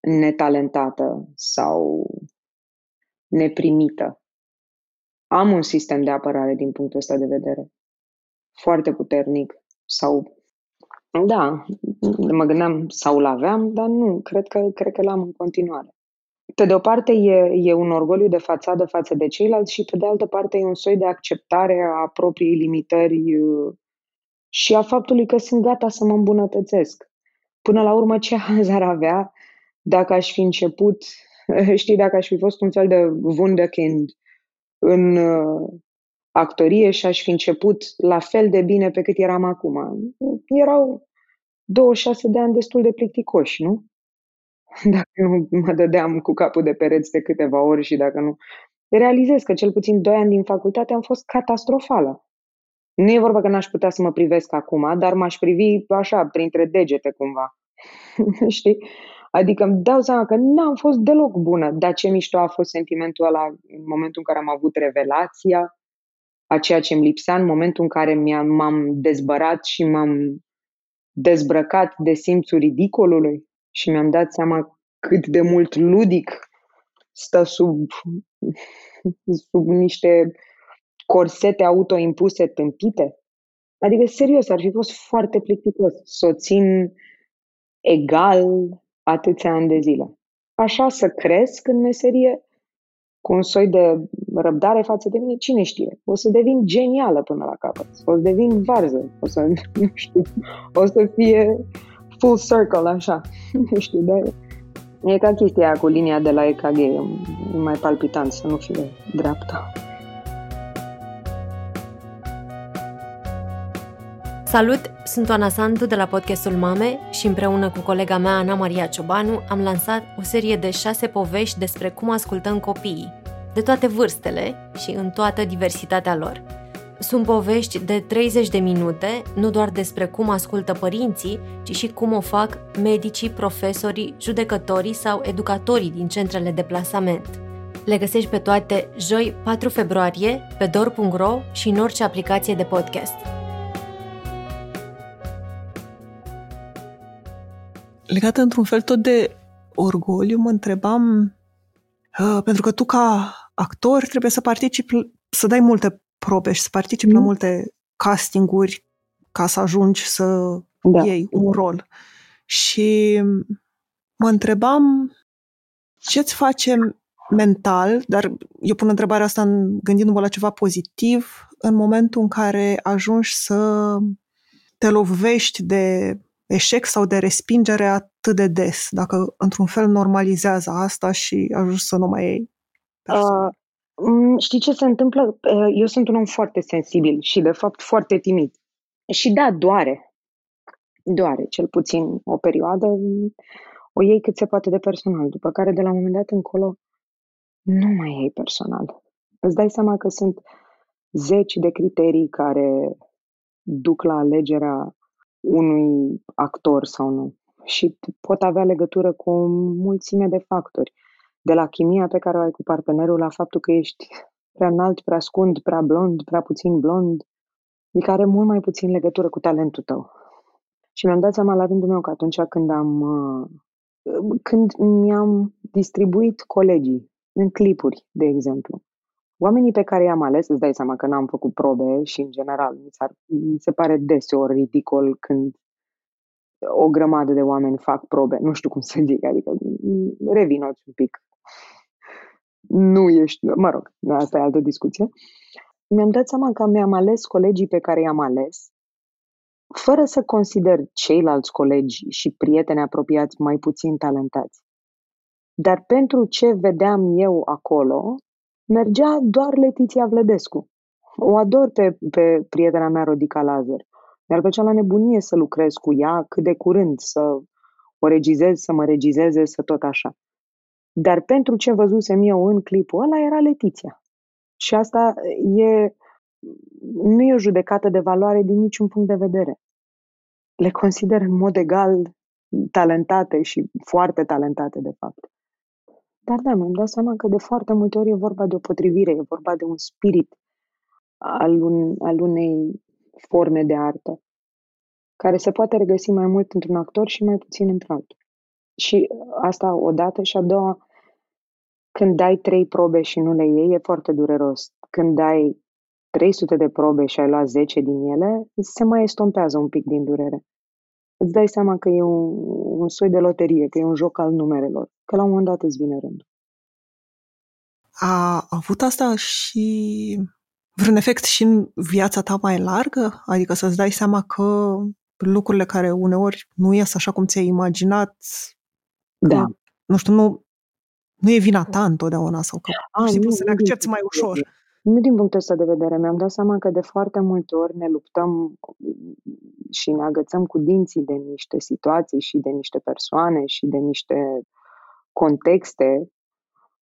netalentată sau neprimită am un sistem de apărare din punctul ăsta de vedere. Foarte puternic. Sau, da, mă gândeam sau l-aveam, dar nu, cred că, cred că l-am în continuare. Pe de o parte e, e un orgoliu de fațadă față de ceilalți și pe de altă parte e un soi de acceptare a propriei limitări uh, și a faptului că sunt gata să mă îmbunătățesc. Până la urmă, ce haz ar avea dacă aș fi început, știi, dacă aș fi fost un fel de wunderkind în, actorie și aș fi început la fel de bine pe cât eram acum. Erau 26 de ani destul de plicticoși, nu? Dacă nu mă dădeam cu capul de pereți de câteva ori și dacă nu... Realizez că cel puțin doi ani din facultate am fost catastrofală. Nu e vorba că n-aș putea să mă privesc acum, dar m-aș privi așa, printre degete cumva. Știi? Adică îmi dau seama că n-am fost deloc bună. Dar ce mișto a fost sentimentul ăla în momentul în care am avut revelația, a ceea ce îmi lipsea, în momentul în care m-am dezbărat și m-am dezbrăcat de simțul ridicolului și mi-am dat seama cât de mult ludic stă sub, sub niște corsete autoimpuse tâmpite. Adică, serios, ar fi fost foarte plicticos să o țin egal atâția ani de zile. Așa să cresc în meserie cu un soi de răbdare față de mine, cine știe? O să devin genială până la capăt. O să devin varză. O să, nu știu, o să fie full circle, așa. Nu știu, dar e ca chestia cu linia de la EKG. E mai palpitant să nu fie dreapta. Salut, sunt Oana Sandu de la podcastul Mame și împreună cu colega mea Ana Maria Ciobanu am lansat o serie de șase povești despre cum ascultăm copiii, de toate vârstele și în toată diversitatea lor. Sunt povești de 30 de minute, nu doar despre cum ascultă părinții, ci și cum o fac medicii, profesorii, judecătorii sau educatorii din centrele de plasament. Le găsești pe toate joi 4 februarie pe dor.ro și în orice aplicație de podcast. Legată într-un fel tot de orgoliu, mă întrebam, uh, pentru că tu ca actor trebuie să participi, să dai multe probe și să participi mm. la multe castinguri ca să ajungi să da. iei un rol. Și mă întrebam ce-ți face mental, dar eu pun întrebarea asta gândindu-mă la ceva pozitiv, în momentul în care ajungi să te lovești de eșec sau de respingere atât de des, dacă într-un fel normalizează asta și ajungi să nu mai iei uh, Știi ce se întâmplă? Uh, eu sunt un om foarte sensibil și, de fapt, foarte timid. Și da, doare. Doare, cel puțin o perioadă. O iei cât se poate de personal, după care, de la un moment dat încolo, nu mai iei personal. Îți dai seama că sunt zeci de criterii care duc la alegerea unui actor sau nu. Și pot avea legătură cu o mulțime de factori. De la chimia pe care o ai cu partenerul, la faptul că ești prea înalt, prea scund, prea blond, prea puțin blond, adică are mult mai puțin legătură cu talentul tău. Și mi-am dat seama la rândul meu că atunci când am uh, când mi-am distribuit colegii în clipuri, de exemplu, Oamenii pe care i-am ales, îți dai seama că n-am făcut probe și, în general, mi, mi se pare deseori ridicol când o grămadă de oameni fac probe. Nu știu cum să zic, adică revinoți un pic. Nu ești, mă rog, asta e altă discuție. Mi-am dat seama că mi-am ales colegii pe care i-am ales, fără să consider ceilalți colegi și prieteni apropiați mai puțin talentați. Dar pentru ce vedeam eu acolo, mergea doar Letiția Vlădescu. O ador pe, pe prietena mea, Rodica Lazar. Mi-ar plăcea la nebunie să lucrez cu ea cât de curând, să o regizez, să mă regizeze, să tot așa. Dar pentru ce văzusem eu în clipul ăla era Letiția. Și asta e, nu e o judecată de valoare din niciun punct de vedere. Le consider în mod egal talentate și foarte talentate, de fapt. Dar da, mi-am dat seama că de foarte multe ori e vorba de o potrivire, e vorba de un spirit al, un, al unei forme de artă, care se poate regăsi mai mult într-un actor și mai puțin într-altul. Și asta o dată și a doua, când dai trei probe și nu le iei, e foarte dureros. Când dai 300 de probe și ai luat 10 din ele, se mai estompează un pic din durere îți dai seama că e un, un soi de loterie, că e un joc al numerelor, că la un moment dat îți vine rândul. A avut asta și vreun efect și în viața ta mai largă? Adică să-ți dai seama că lucrurile care uneori nu ies așa cum ți-ai imaginat, da. Că, nu știu, nu, nu e vina ta întotdeauna sau că A, nu, să le accepti mai ușor. Nu din punctul ăsta de vedere. Mi-am dat seama că de foarte multe ori ne luptăm și ne agățăm cu dinții de niște situații și de niște persoane și de niște contexte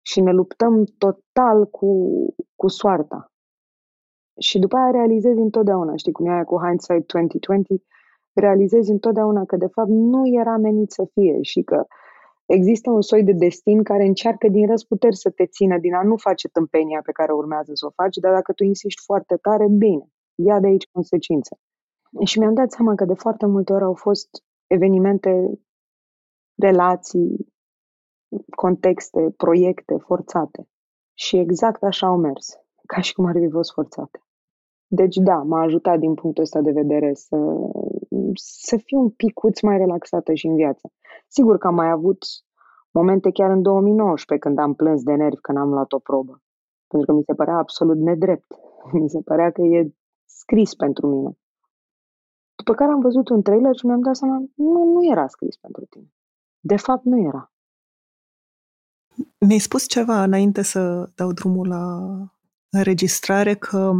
și ne luptăm total cu, cu soarta. Și după aia realizezi întotdeauna, știi cum e aia cu hindsight 2020, realizezi întotdeauna că de fapt nu era menit să fie și că există un soi de destin care încearcă din răsputeri să te țină din a nu face tâmpenia pe care urmează să o faci, dar dacă tu insiști foarte tare, bine, ia de aici consecințe. Și mi-am dat seama că de foarte multe ori au fost evenimente, relații, contexte, proiecte forțate. Și exact așa au mers, ca și cum ar fi fost forțate. Deci da, m-a ajutat din punctul ăsta de vedere să, să fiu un picuț mai relaxată și în viață. Sigur că am mai avut momente chiar în 2019 când am plâns de nervi când am luat o probă. Pentru că mi se părea absolut nedrept. Mi se părea că e scris pentru mine. După care am văzut un trailer și mi-am dat seama, nu, nu era scris pentru tine. De fapt, nu era. Mi-ai spus ceva înainte să dau drumul la înregistrare că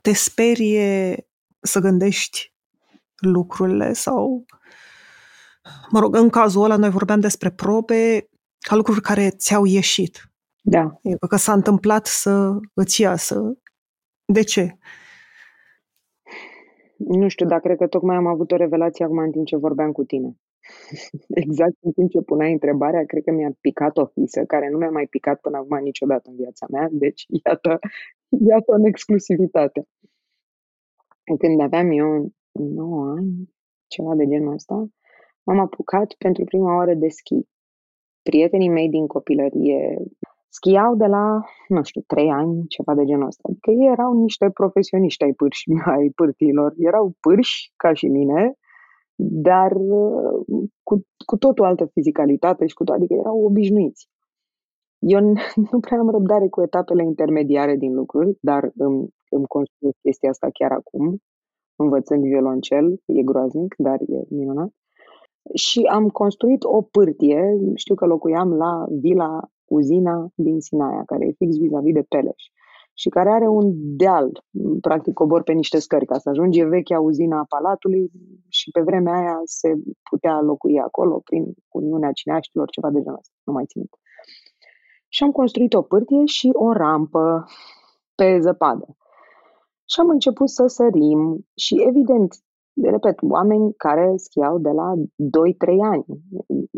te sperie să gândești lucrurile sau, mă rog, în cazul ăla noi vorbeam despre probe ca lucruri care ți-au ieșit. Da. Că s-a întâmplat să îți iasă. De ce? Nu știu, dar cred că tocmai am avut o revelație acum în timp ce vorbeam cu tine. exact în timp ce puneai întrebarea, cred că mi-a picat o fisă, care nu mi-a mai picat până acum niciodată în viața mea, deci iată, iată în exclusivitate. Când aveam eu 9 ani, ceva de genul ăsta, m-am apucat pentru prima oară de schi. Prietenii mei din copilărie schiau de la, nu știu, 3 ani, ceva de genul ăsta. Că ei erau niște profesioniști ai, pârși, ai pârtilor. Erau pârși, ca și mine, dar cu, cu totul altă fizicalitate și cu toate, adică erau obișnuiți. Eu nu prea am răbdare cu etapele intermediare din lucruri, dar îmi, îmi construiesc chestia asta chiar acum, învățând violoncel, e groaznic, dar e minunat. Și am construit o pârtie, știu că locuiam la vila uzina din Sinaia, care e fix vis-a-vis de Peleș și care are un deal, practic cobor pe niște scări ca să ajungi, e vechea uzina a Palatului și pe vremea aia se putea locui acolo prin Uniunea Cineaștilor, ceva de genul ăsta, nu mai țin. Și am construit o pârtie și o rampă pe zăpadă. Și am început să sărim și evident, repet, oameni care schiau de la 2-3 ani,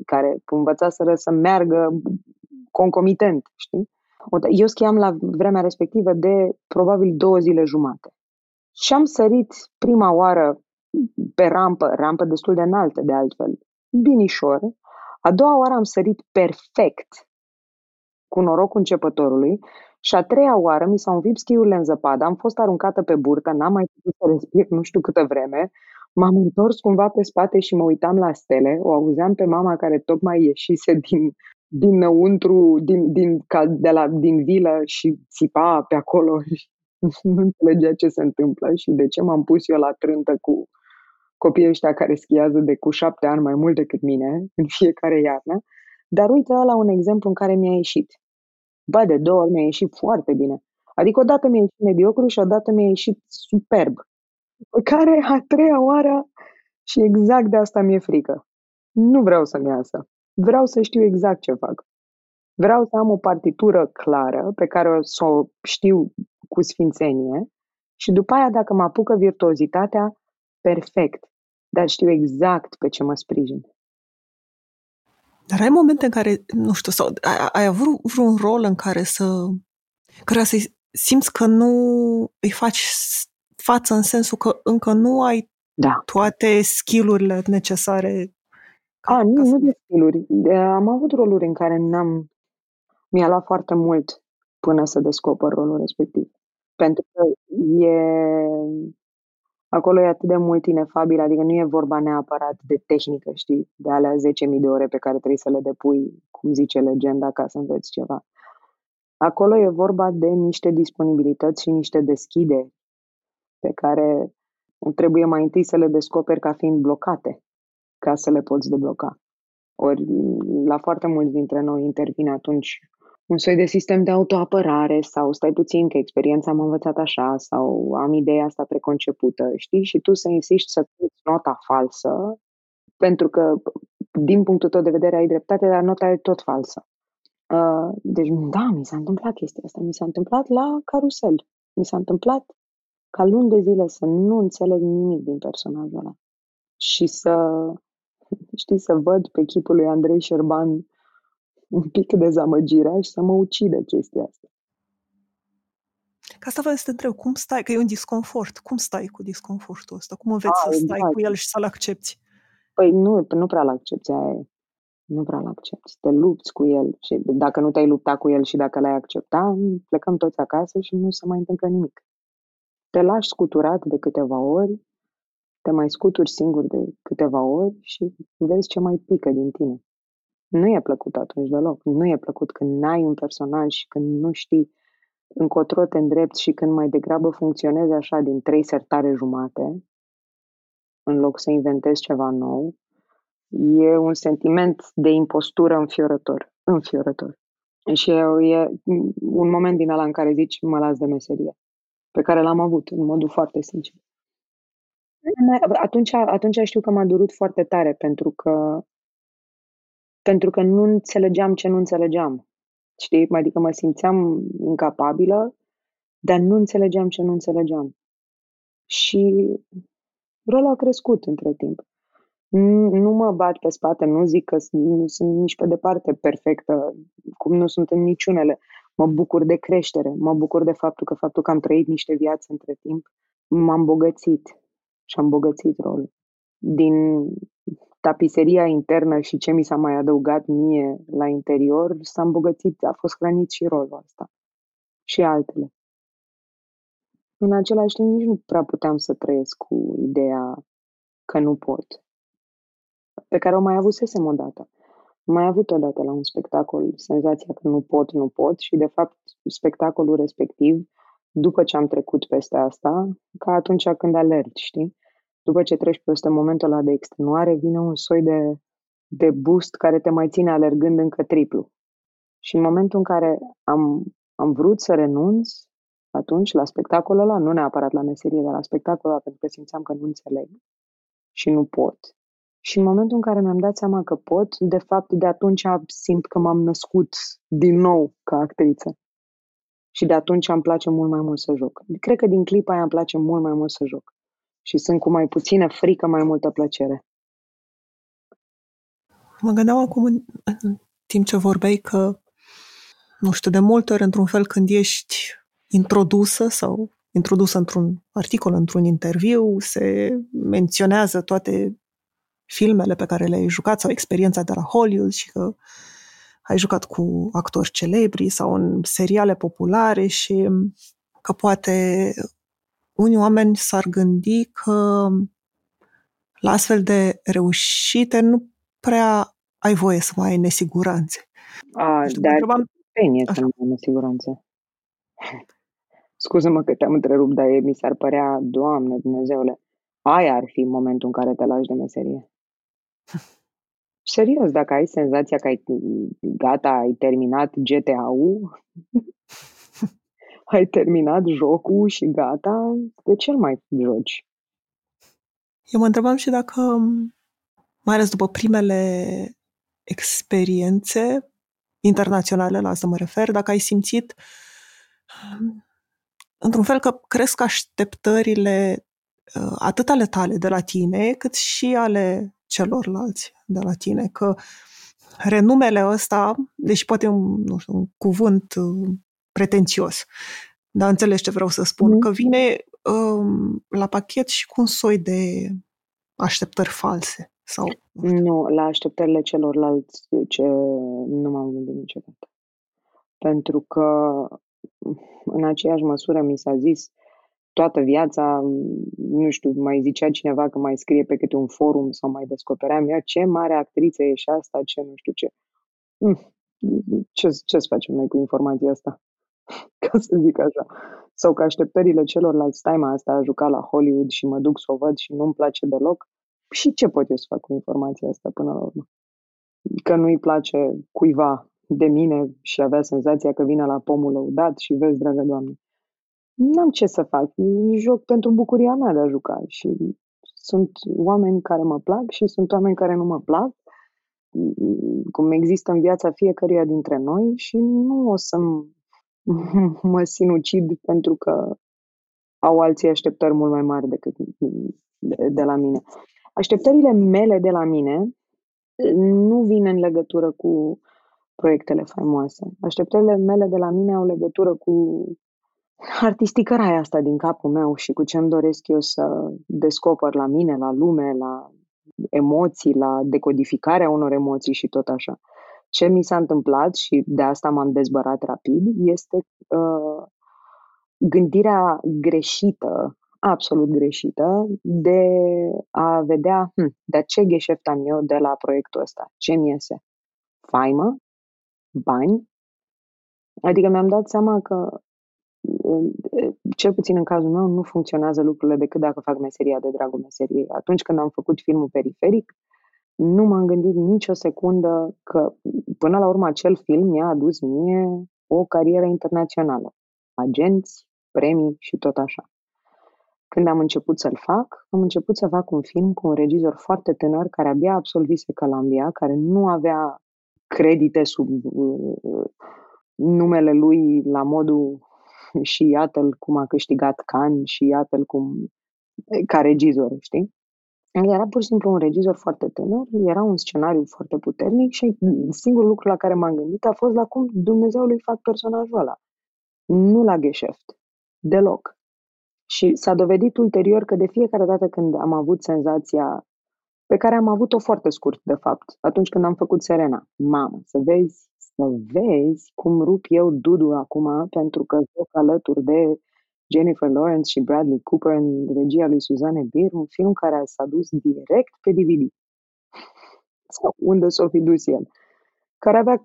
care învățaseră să meargă concomitent, știi? Eu schiam la vremea respectivă de probabil două zile jumate. Și am sărit prima oară pe rampă, rampă destul de înaltă de altfel, binișor. A doua oară am sărit perfect, cu norocul începătorului, și a treia oară mi s-au învipt schiurile în zăpadă, am fost aruncată pe burtă, n-am mai putut să respir nu știu câtă vreme, m-am întors cumva pe spate și mă uitam la stele, o auzeam pe mama care tocmai ieșise din dinăuntru, din, din, ca de la, din vilă și țipa pe acolo și nu înțelegea ce se întâmplă și de ce m-am pus eu la trântă cu copiii ăștia care schiază de cu șapte ani mai mult decât mine în fiecare iarnă. Dar uite la un exemplu în care mi-a ieșit. Ba, de două ori mi-a ieșit foarte bine. Adică odată mi-a ieșit mediocru și odată mi-a ieșit superb. Pe care a treia oară și exact de asta mi-e frică. Nu vreau să-mi iasă. Vreau să știu exact ce fac. Vreau să am o partitură clară pe care o să o știu cu sfințenie și după aia, dacă mă apucă virtuozitatea, perfect. Dar știu exact pe ce mă sprijin. Dar ai momente în care, nu știu, sau ai, ai avut vreun rol în care să, care să simți că nu îi faci față în sensul că încă nu ai da. toate skillurile necesare a, nu, nu de stiluri. Am avut roluri în care n-am... Mi-a luat foarte mult până să descoper rolul respectiv. Pentru că e... Acolo e atât de mult inefabil, adică nu e vorba neapărat de tehnică, știi, de alea 10.000 de ore pe care trebuie să le depui, cum zice legenda, ca să înveți ceva. Acolo e vorba de niște disponibilități și niște deschideri pe care trebuie mai întâi să le descoperi ca fiind blocate ca să le poți debloca. Ori la foarte mulți dintre noi intervine atunci un soi de sistem de autoapărare sau stai puțin că experiența m-a învățat așa sau am ideea asta preconcepută, știi? Și tu să insiști să puți nota falsă pentru că din punctul tău de vedere ai dreptate, dar nota e tot falsă. Uh, deci, da, mi s-a întâmplat chestia asta. Mi s-a întâmplat la carusel. Mi s-a întâmplat ca luni de zile să nu înțeleg nimic din personajul ăla. Și să, știi, să văd pe chipul lui Andrei Șerban un pic dezamăgirea și să mă ucidă chestia asta. Ca asta vreau să te întreb, cum stai, că e un disconfort, cum stai cu disconfortul ăsta? Cum înveți A, să stai exact. cu el și să-l accepti? Păi nu, nu prea l-accepti, aia nu prea l-accepti. Te lupți cu el și dacă nu te-ai luptat cu el și dacă l-ai accepta, plecăm toți acasă și nu se mai întâmplă nimic. Te lași scuturat de câteva ori, te mai scuturi singur de câteva ori și vezi ce mai pică din tine. Nu e plăcut atunci deloc. Nu e plăcut când n-ai un personaj și când nu știi încotro te îndrepti și când mai degrabă funcționezi așa din trei sertare jumate, în loc să inventezi ceva nou, e un sentiment de impostură înfiorător. Înfiorător. Și e, e un moment din ăla în care zici, mă las de meserie, pe care l-am avut în modul foarte sincer. Atunci, atunci știu că m-a durut foarte tare pentru că pentru că nu înțelegeam ce nu înțelegeam. Știi? Adică mă simțeam incapabilă, dar nu înțelegeam ce nu înțelegeam. Și rolul a crescut între timp. Nu, nu mă bat pe spate, nu zic că nu sunt nici pe departe perfectă, cum nu sunt în niciunele. Mă bucur de creștere, mă bucur de faptul că faptul că am trăit niște vieți între timp m-am bogățit și am bogățit rolul. Din tapiseria internă și ce mi s-a mai adăugat mie la interior s-a îmbogățit, a fost hrănit și rolul ăsta și altele. În același timp, nici nu prea puteam să trăiesc cu ideea că nu pot, pe care o mai avusesem odată. Mai avut odată la un spectacol senzația că nu pot, nu pot și, de fapt, spectacolul respectiv, după ce am trecut peste asta, ca atunci când alergi, știi? După ce treci peste momentul ăla de extenuare, vine un soi de, de boost care te mai ține alergând încă triplu. Și în momentul în care am, am vrut să renunț, atunci, la spectacolul ăla, nu neapărat la meserie, dar la spectacolul ăla, pentru că simțeam că nu înțeleg și nu pot. Și în momentul în care mi-am dat seama că pot, de fapt, de atunci simt că m-am născut din nou ca actriță. Și de atunci îmi place mult mai mult să joc. Cred că din clipa aia îmi place mult mai mult să joc și sunt cu mai puțină frică, mai multă plăcere. Mă gândeam acum, în, în timp ce vorbeai, că, nu știu, de multe ori, într-un fel, când ești introdusă sau introdusă într-un articol, într-un interviu, se menționează toate filmele pe care le-ai jucat sau experiența de la Hollywood și că ai jucat cu actori celebri sau în seriale populare și că poate unii oameni s-ar gândi că la astfel de reușite nu prea ai voie să mai ai nesiguranțe. A, deci, dar întrebam... bine să nu ai nesiguranțe. Scuză-mă că te-am întrerupt, dar mi s-ar părea, Doamne Dumnezeule, aia ar fi momentul în care te lași de meserie. Serios, dacă ai senzația că ai gata, ai terminat GTA-ul, ai terminat jocul și gata, de ce mai joci? Eu mă întrebam și dacă, mai ales după primele experiențe internaționale, la asta mă refer, dacă ai simțit într-un fel că cresc așteptările uh, atât ale tale de la tine, cât și ale celorlalți de la tine, că renumele ăsta, deși poate un, nu știu, un cuvânt uh, pretențios. Dar înțelegi ce vreau să spun? Mm. Că vine um, la pachet și cu un soi de așteptări false. Sau, nu, nu, la așteptările celorlalți ce nu m-am gândit niciodată. Pentru că în aceeași măsură mi s-a zis toată viața, nu știu, mai zicea cineva că mai scrie pe câte un forum sau mai descopeream ea ce mare actriță e și asta, ce nu știu ce. Mm, ce, ce să facem noi cu informația asta? ca să zic așa. Sau că așteptările celorlalți, stai mă, asta a jucat la Hollywood și mă duc să o văd și nu-mi place deloc. Și ce pot eu să fac cu informația asta până la urmă? Că nu-i place cuiva de mine și avea senzația că vine la pomul lăudat și vezi, dragă Doamne. N-am ce să fac, joc pentru bucuria mea de a juca și sunt oameni care mă plac și sunt oameni care nu mă plac, cum există în viața fiecăruia dintre noi și nu o să mă sinucid pentru că au alții așteptări mult mai mari decât de, de la mine. Așteptările mele de la mine nu vin în legătură cu proiectele faimoase. Așteptările mele de la mine au legătură cu artisticarea asta din capul meu și cu ce îmi doresc eu să descoper la mine, la lume, la emoții, la decodificarea unor emoții și tot așa. Ce mi s-a întâmplat și de asta m-am dezbărat rapid este uh, gândirea greșită, absolut greșită, de a vedea hm, de ce gheșeft am eu de la proiectul ăsta, ce mi iese. Faimă, bani. Adică mi-am dat seama că cel puțin în cazul meu, nu funcționează lucrurile decât dacă fac meseria de dragul meseriei. Atunci când am făcut filmul periferic, nu m-am gândit nicio secundă că, până la urmă, acel film mi-a adus mie o carieră internațională. Agenți, premii și tot așa. Când am început să-l fac, am început să fac un film cu un regizor foarte tânăr care abia absolvise Columbia, care nu avea credite sub uh, numele lui la modul și iată-l cum a câștigat Cannes și iată-l cum ca regizor, știi? Era pur și simplu un regizor foarte tânăr, era un scenariu foarte puternic și singurul lucru la care m-am gândit a fost la cum Dumnezeu lui fac personajul ăla. Nu la gheșeft. Deloc. Și s-a dovedit ulterior că de fiecare dată când am avut senzația pe care am avut-o foarte scurt, de fapt, atunci când am făcut Serena. Mamă, să vezi, să vezi cum rup eu Dudu acum, pentru că joc alături de Jennifer Lawrence și Bradley Cooper în regia lui Suzanne Bier, un film care s-a dus direct pe DVD. Sau unde s-o fi dus el. Care avea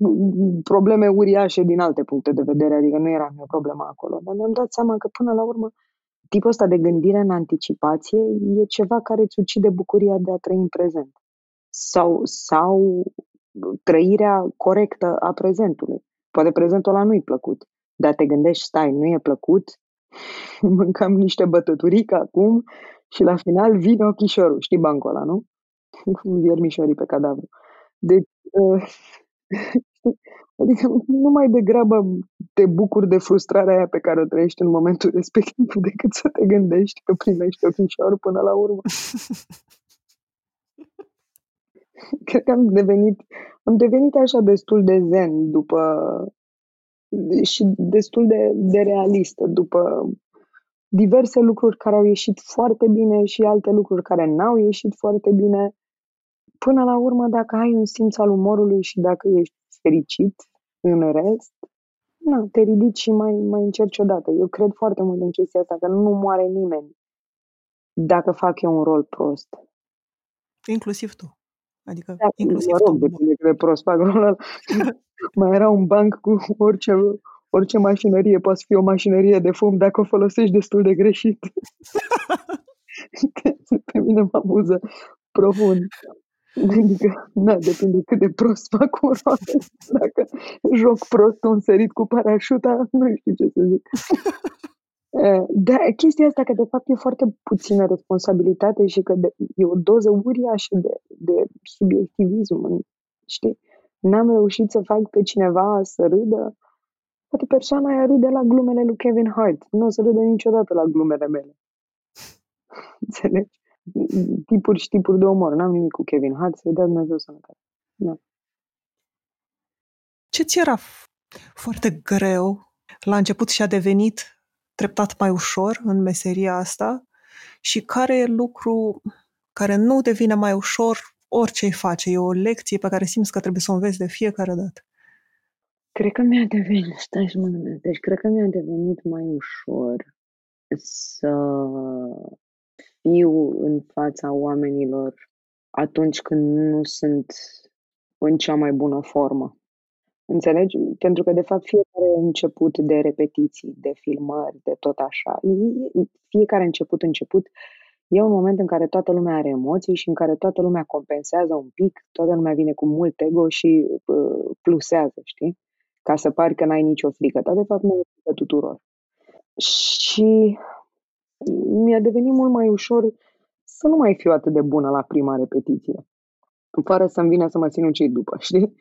probleme uriașe din alte puncte de vedere, adică nu era mea problema acolo. Dar mi-am dat seama că până la urmă tipul ăsta de gândire în anticipație e ceva care îți ucide bucuria de a trăi în prezent. Sau, sau trăirea corectă a prezentului. Poate prezentul ăla nu-i plăcut, dar te gândești, stai, nu e plăcut, mâncam niște bătăturică acum și la final vine ochișorul. Știi bancul ăla, nu? Viermișorii pe cadavru. Deci, uh, adică nu mai degrabă te bucuri de frustrarea aia pe care o trăiești în momentul respectiv decât să te gândești că primești ochișorul până la urmă. Cred că am devenit, am devenit așa destul de zen după și destul de, de realistă după diverse lucruri care au ieșit foarte bine și alte lucruri care n-au ieșit foarte bine. Până la urmă, dacă ai un simț al umorului și dacă ești fericit în rest, na, te ridici și mai, mai încerci odată. Eu cred foarte mult în chestia asta, că nu moare nimeni dacă fac eu un rol prost. Inclusiv tu. Adică, da, inclusiv mă rog, tu. depinde cât de prost fac rolul Mai era un banc cu orice, orice mașinărie, poate fi o mașinărie de fum dacă o folosești destul de greșit. Pe mine mă amuză profund. Adică, na, depinde cât de prost fac un rol. Dacă joc prost un sărit cu parașuta, nu știu ce să zic. Da, chestia asta că de fapt e foarte puțină responsabilitate și că de, e o doză uriașă de, de subiectivism, știi? N-am reușit să fac pe cineva să râdă, poate persoana aia râde la glumele lui Kevin Hart. Nu o să râde niciodată la glumele mele. Înțelegi? Tipuri și tipuri de umor. N-am nimic cu Kevin Hart, să-i dea Dumnezeu sănătate. Da. Ce ți era foarte greu la început și a devenit treptat mai ușor în meseria asta și care e lucru care nu devine mai ușor orice îi face. E o lecție pe care simți că trebuie să o înveți de fiecare dată. Cred că mi-a devenit, stai să mă gândesc, deci cred că mi-a devenit mai ușor să fiu în fața oamenilor atunci când nu sunt în cea mai bună formă. Înțelegi? Pentru că, de fapt, fiecare început de repetiții, de filmări, de tot așa, fiecare început început E un moment în care toată lumea are emoții și în care toată lumea compensează un pic, toată lumea vine cu mult ego și uh, plusează, știi? Ca să pari că n-ai nicio frică. Dar, de fapt, nu e frică tuturor. Și mi-a devenit mult mai ușor să nu mai fiu atât de bună la prima repetiție. Fără să-mi vină să mă sinucid după, știi?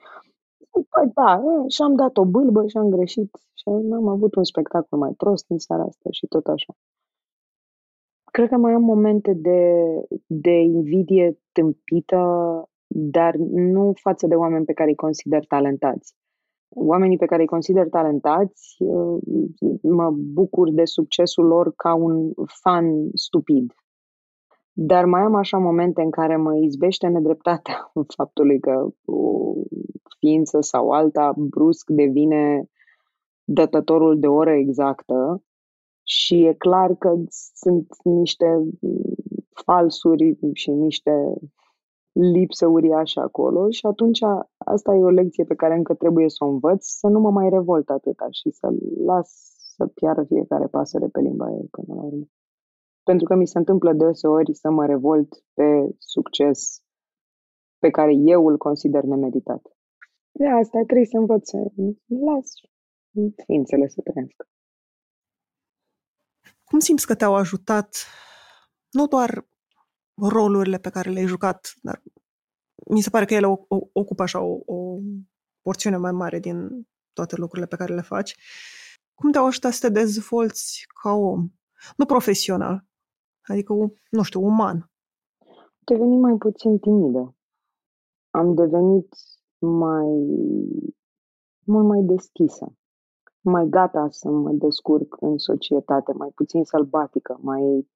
Păi da, și am dat o bâlbă și am greșit și am avut un spectacol mai prost în seara asta și tot așa. Cred că mai am momente de, de invidie tâmpită, dar nu față de oameni pe care îi consider talentați. Oamenii pe care îi consider talentați, uh, mă bucur de succesul lor ca un fan stupid. Dar mai am așa momente în care mă izbește nedreptatea faptului că o ființă sau alta brusc devine dătătorul de oră exactă și e clar că sunt niște falsuri și niște lipsă uriașă acolo și atunci asta e o lecție pe care încă trebuie să o învăț, să nu mă mai revolt atâta și să las să piară fiecare pasăre pe limba ei până la urmă. Pentru că mi se întâmplă deseori să mă revolt pe succes pe care eu îl consider nemeditat. De asta trebuie să învăț să las ființele să trăiască. Cum simți că te-au ajutat nu doar rolurile pe care le-ai jucat, dar mi se pare că ele ocupă așa o, o porțiune mai mare din toate lucrurile pe care le faci. Cum te-au ajutat să te dezvolți ca om? Nu profesional, adică, nu știu, uman. Am devenit mai puțin timidă. Am devenit mai mult mai deschisă mai gata să mă descurc în societate, mai puțin sălbatică, mai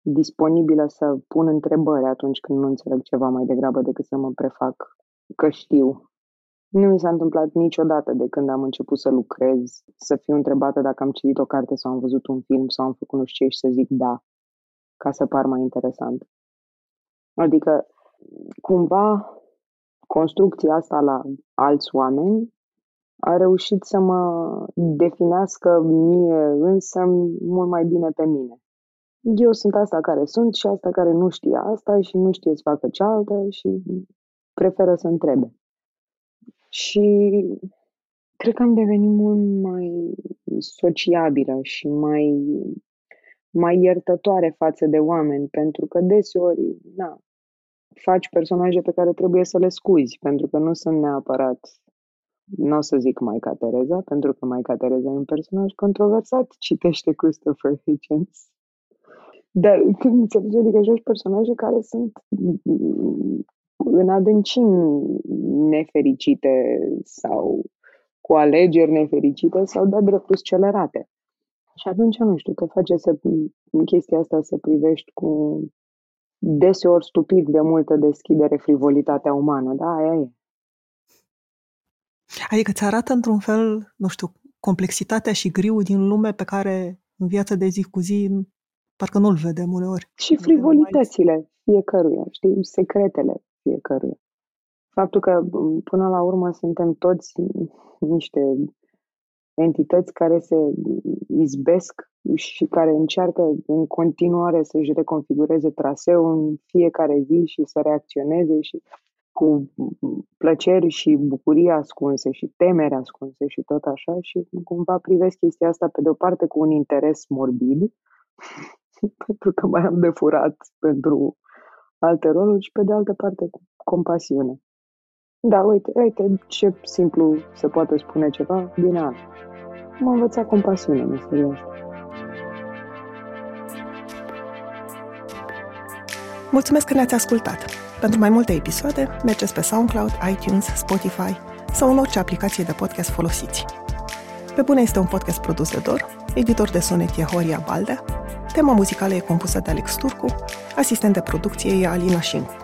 disponibilă să pun întrebări atunci când nu înțeleg ceva mai degrabă decât să mă prefac că știu. Nu mi s-a întâmplat niciodată de când am început să lucrez, să fiu întrebată dacă am citit o carte sau am văzut un film sau am făcut nu știu ce și să zic da, ca să par mai interesant. Adică, cumva, construcția asta la alți oameni a reușit să mă definească mie însă mult mai bine pe mine. Eu sunt asta care sunt și asta care nu știe asta și nu știe să facă cealaltă și preferă să întrebe. Și cred că am devenit mult mai sociabilă și mai, mai iertătoare față de oameni, pentru că deseori, na, faci personaje pe care trebuie să le scuzi, pentru că nu sunt neapărat nu o să zic Maica Tereza, pentru că Maica Tereza e un personaj controversat, citește Christopher Hitchens. Dar când înțelegi, adică joci personaje care sunt în adâncimi nefericite sau cu alegeri nefericite sau de dreptul scelerate. Și atunci, nu știu, te face să, în chestia asta să privești cu deseori stupid de multă deschidere frivolitatea umană. Da, aia e. Adică îți arată într-un fel, nu știu, complexitatea și griul din lume pe care în viața de zi cu zi parcă nu-l vedem uneori. Și frivolitățile fiecăruia, știi, secretele fiecăruia. Faptul că până la urmă suntem toți niște entități care se izbesc și care încearcă în continuare să-și reconfigureze traseul în fiecare zi și să reacționeze și cu plăceri și bucurii ascunse și temeri ascunse și tot așa și cumva privesc chestia asta pe de o parte cu un interes morbid, pentru că mai am de furat pentru alte roluri și pe de altă parte cu compasiune. Da, uite, uite ce simplu se poate spune ceva, bine am. M-a învățat compasiune în seria asta. Mulțumesc că ne-ați ascultat! Pentru mai multe episoade, mergeți pe SoundCloud, iTunes, Spotify sau în orice aplicație de podcast folosiți. Pe bune este un podcast produs de Dor, editor de sonet e Horia Baldea, tema muzicală e compusă de Alex Turcu, asistent de producție e Alina Șincu.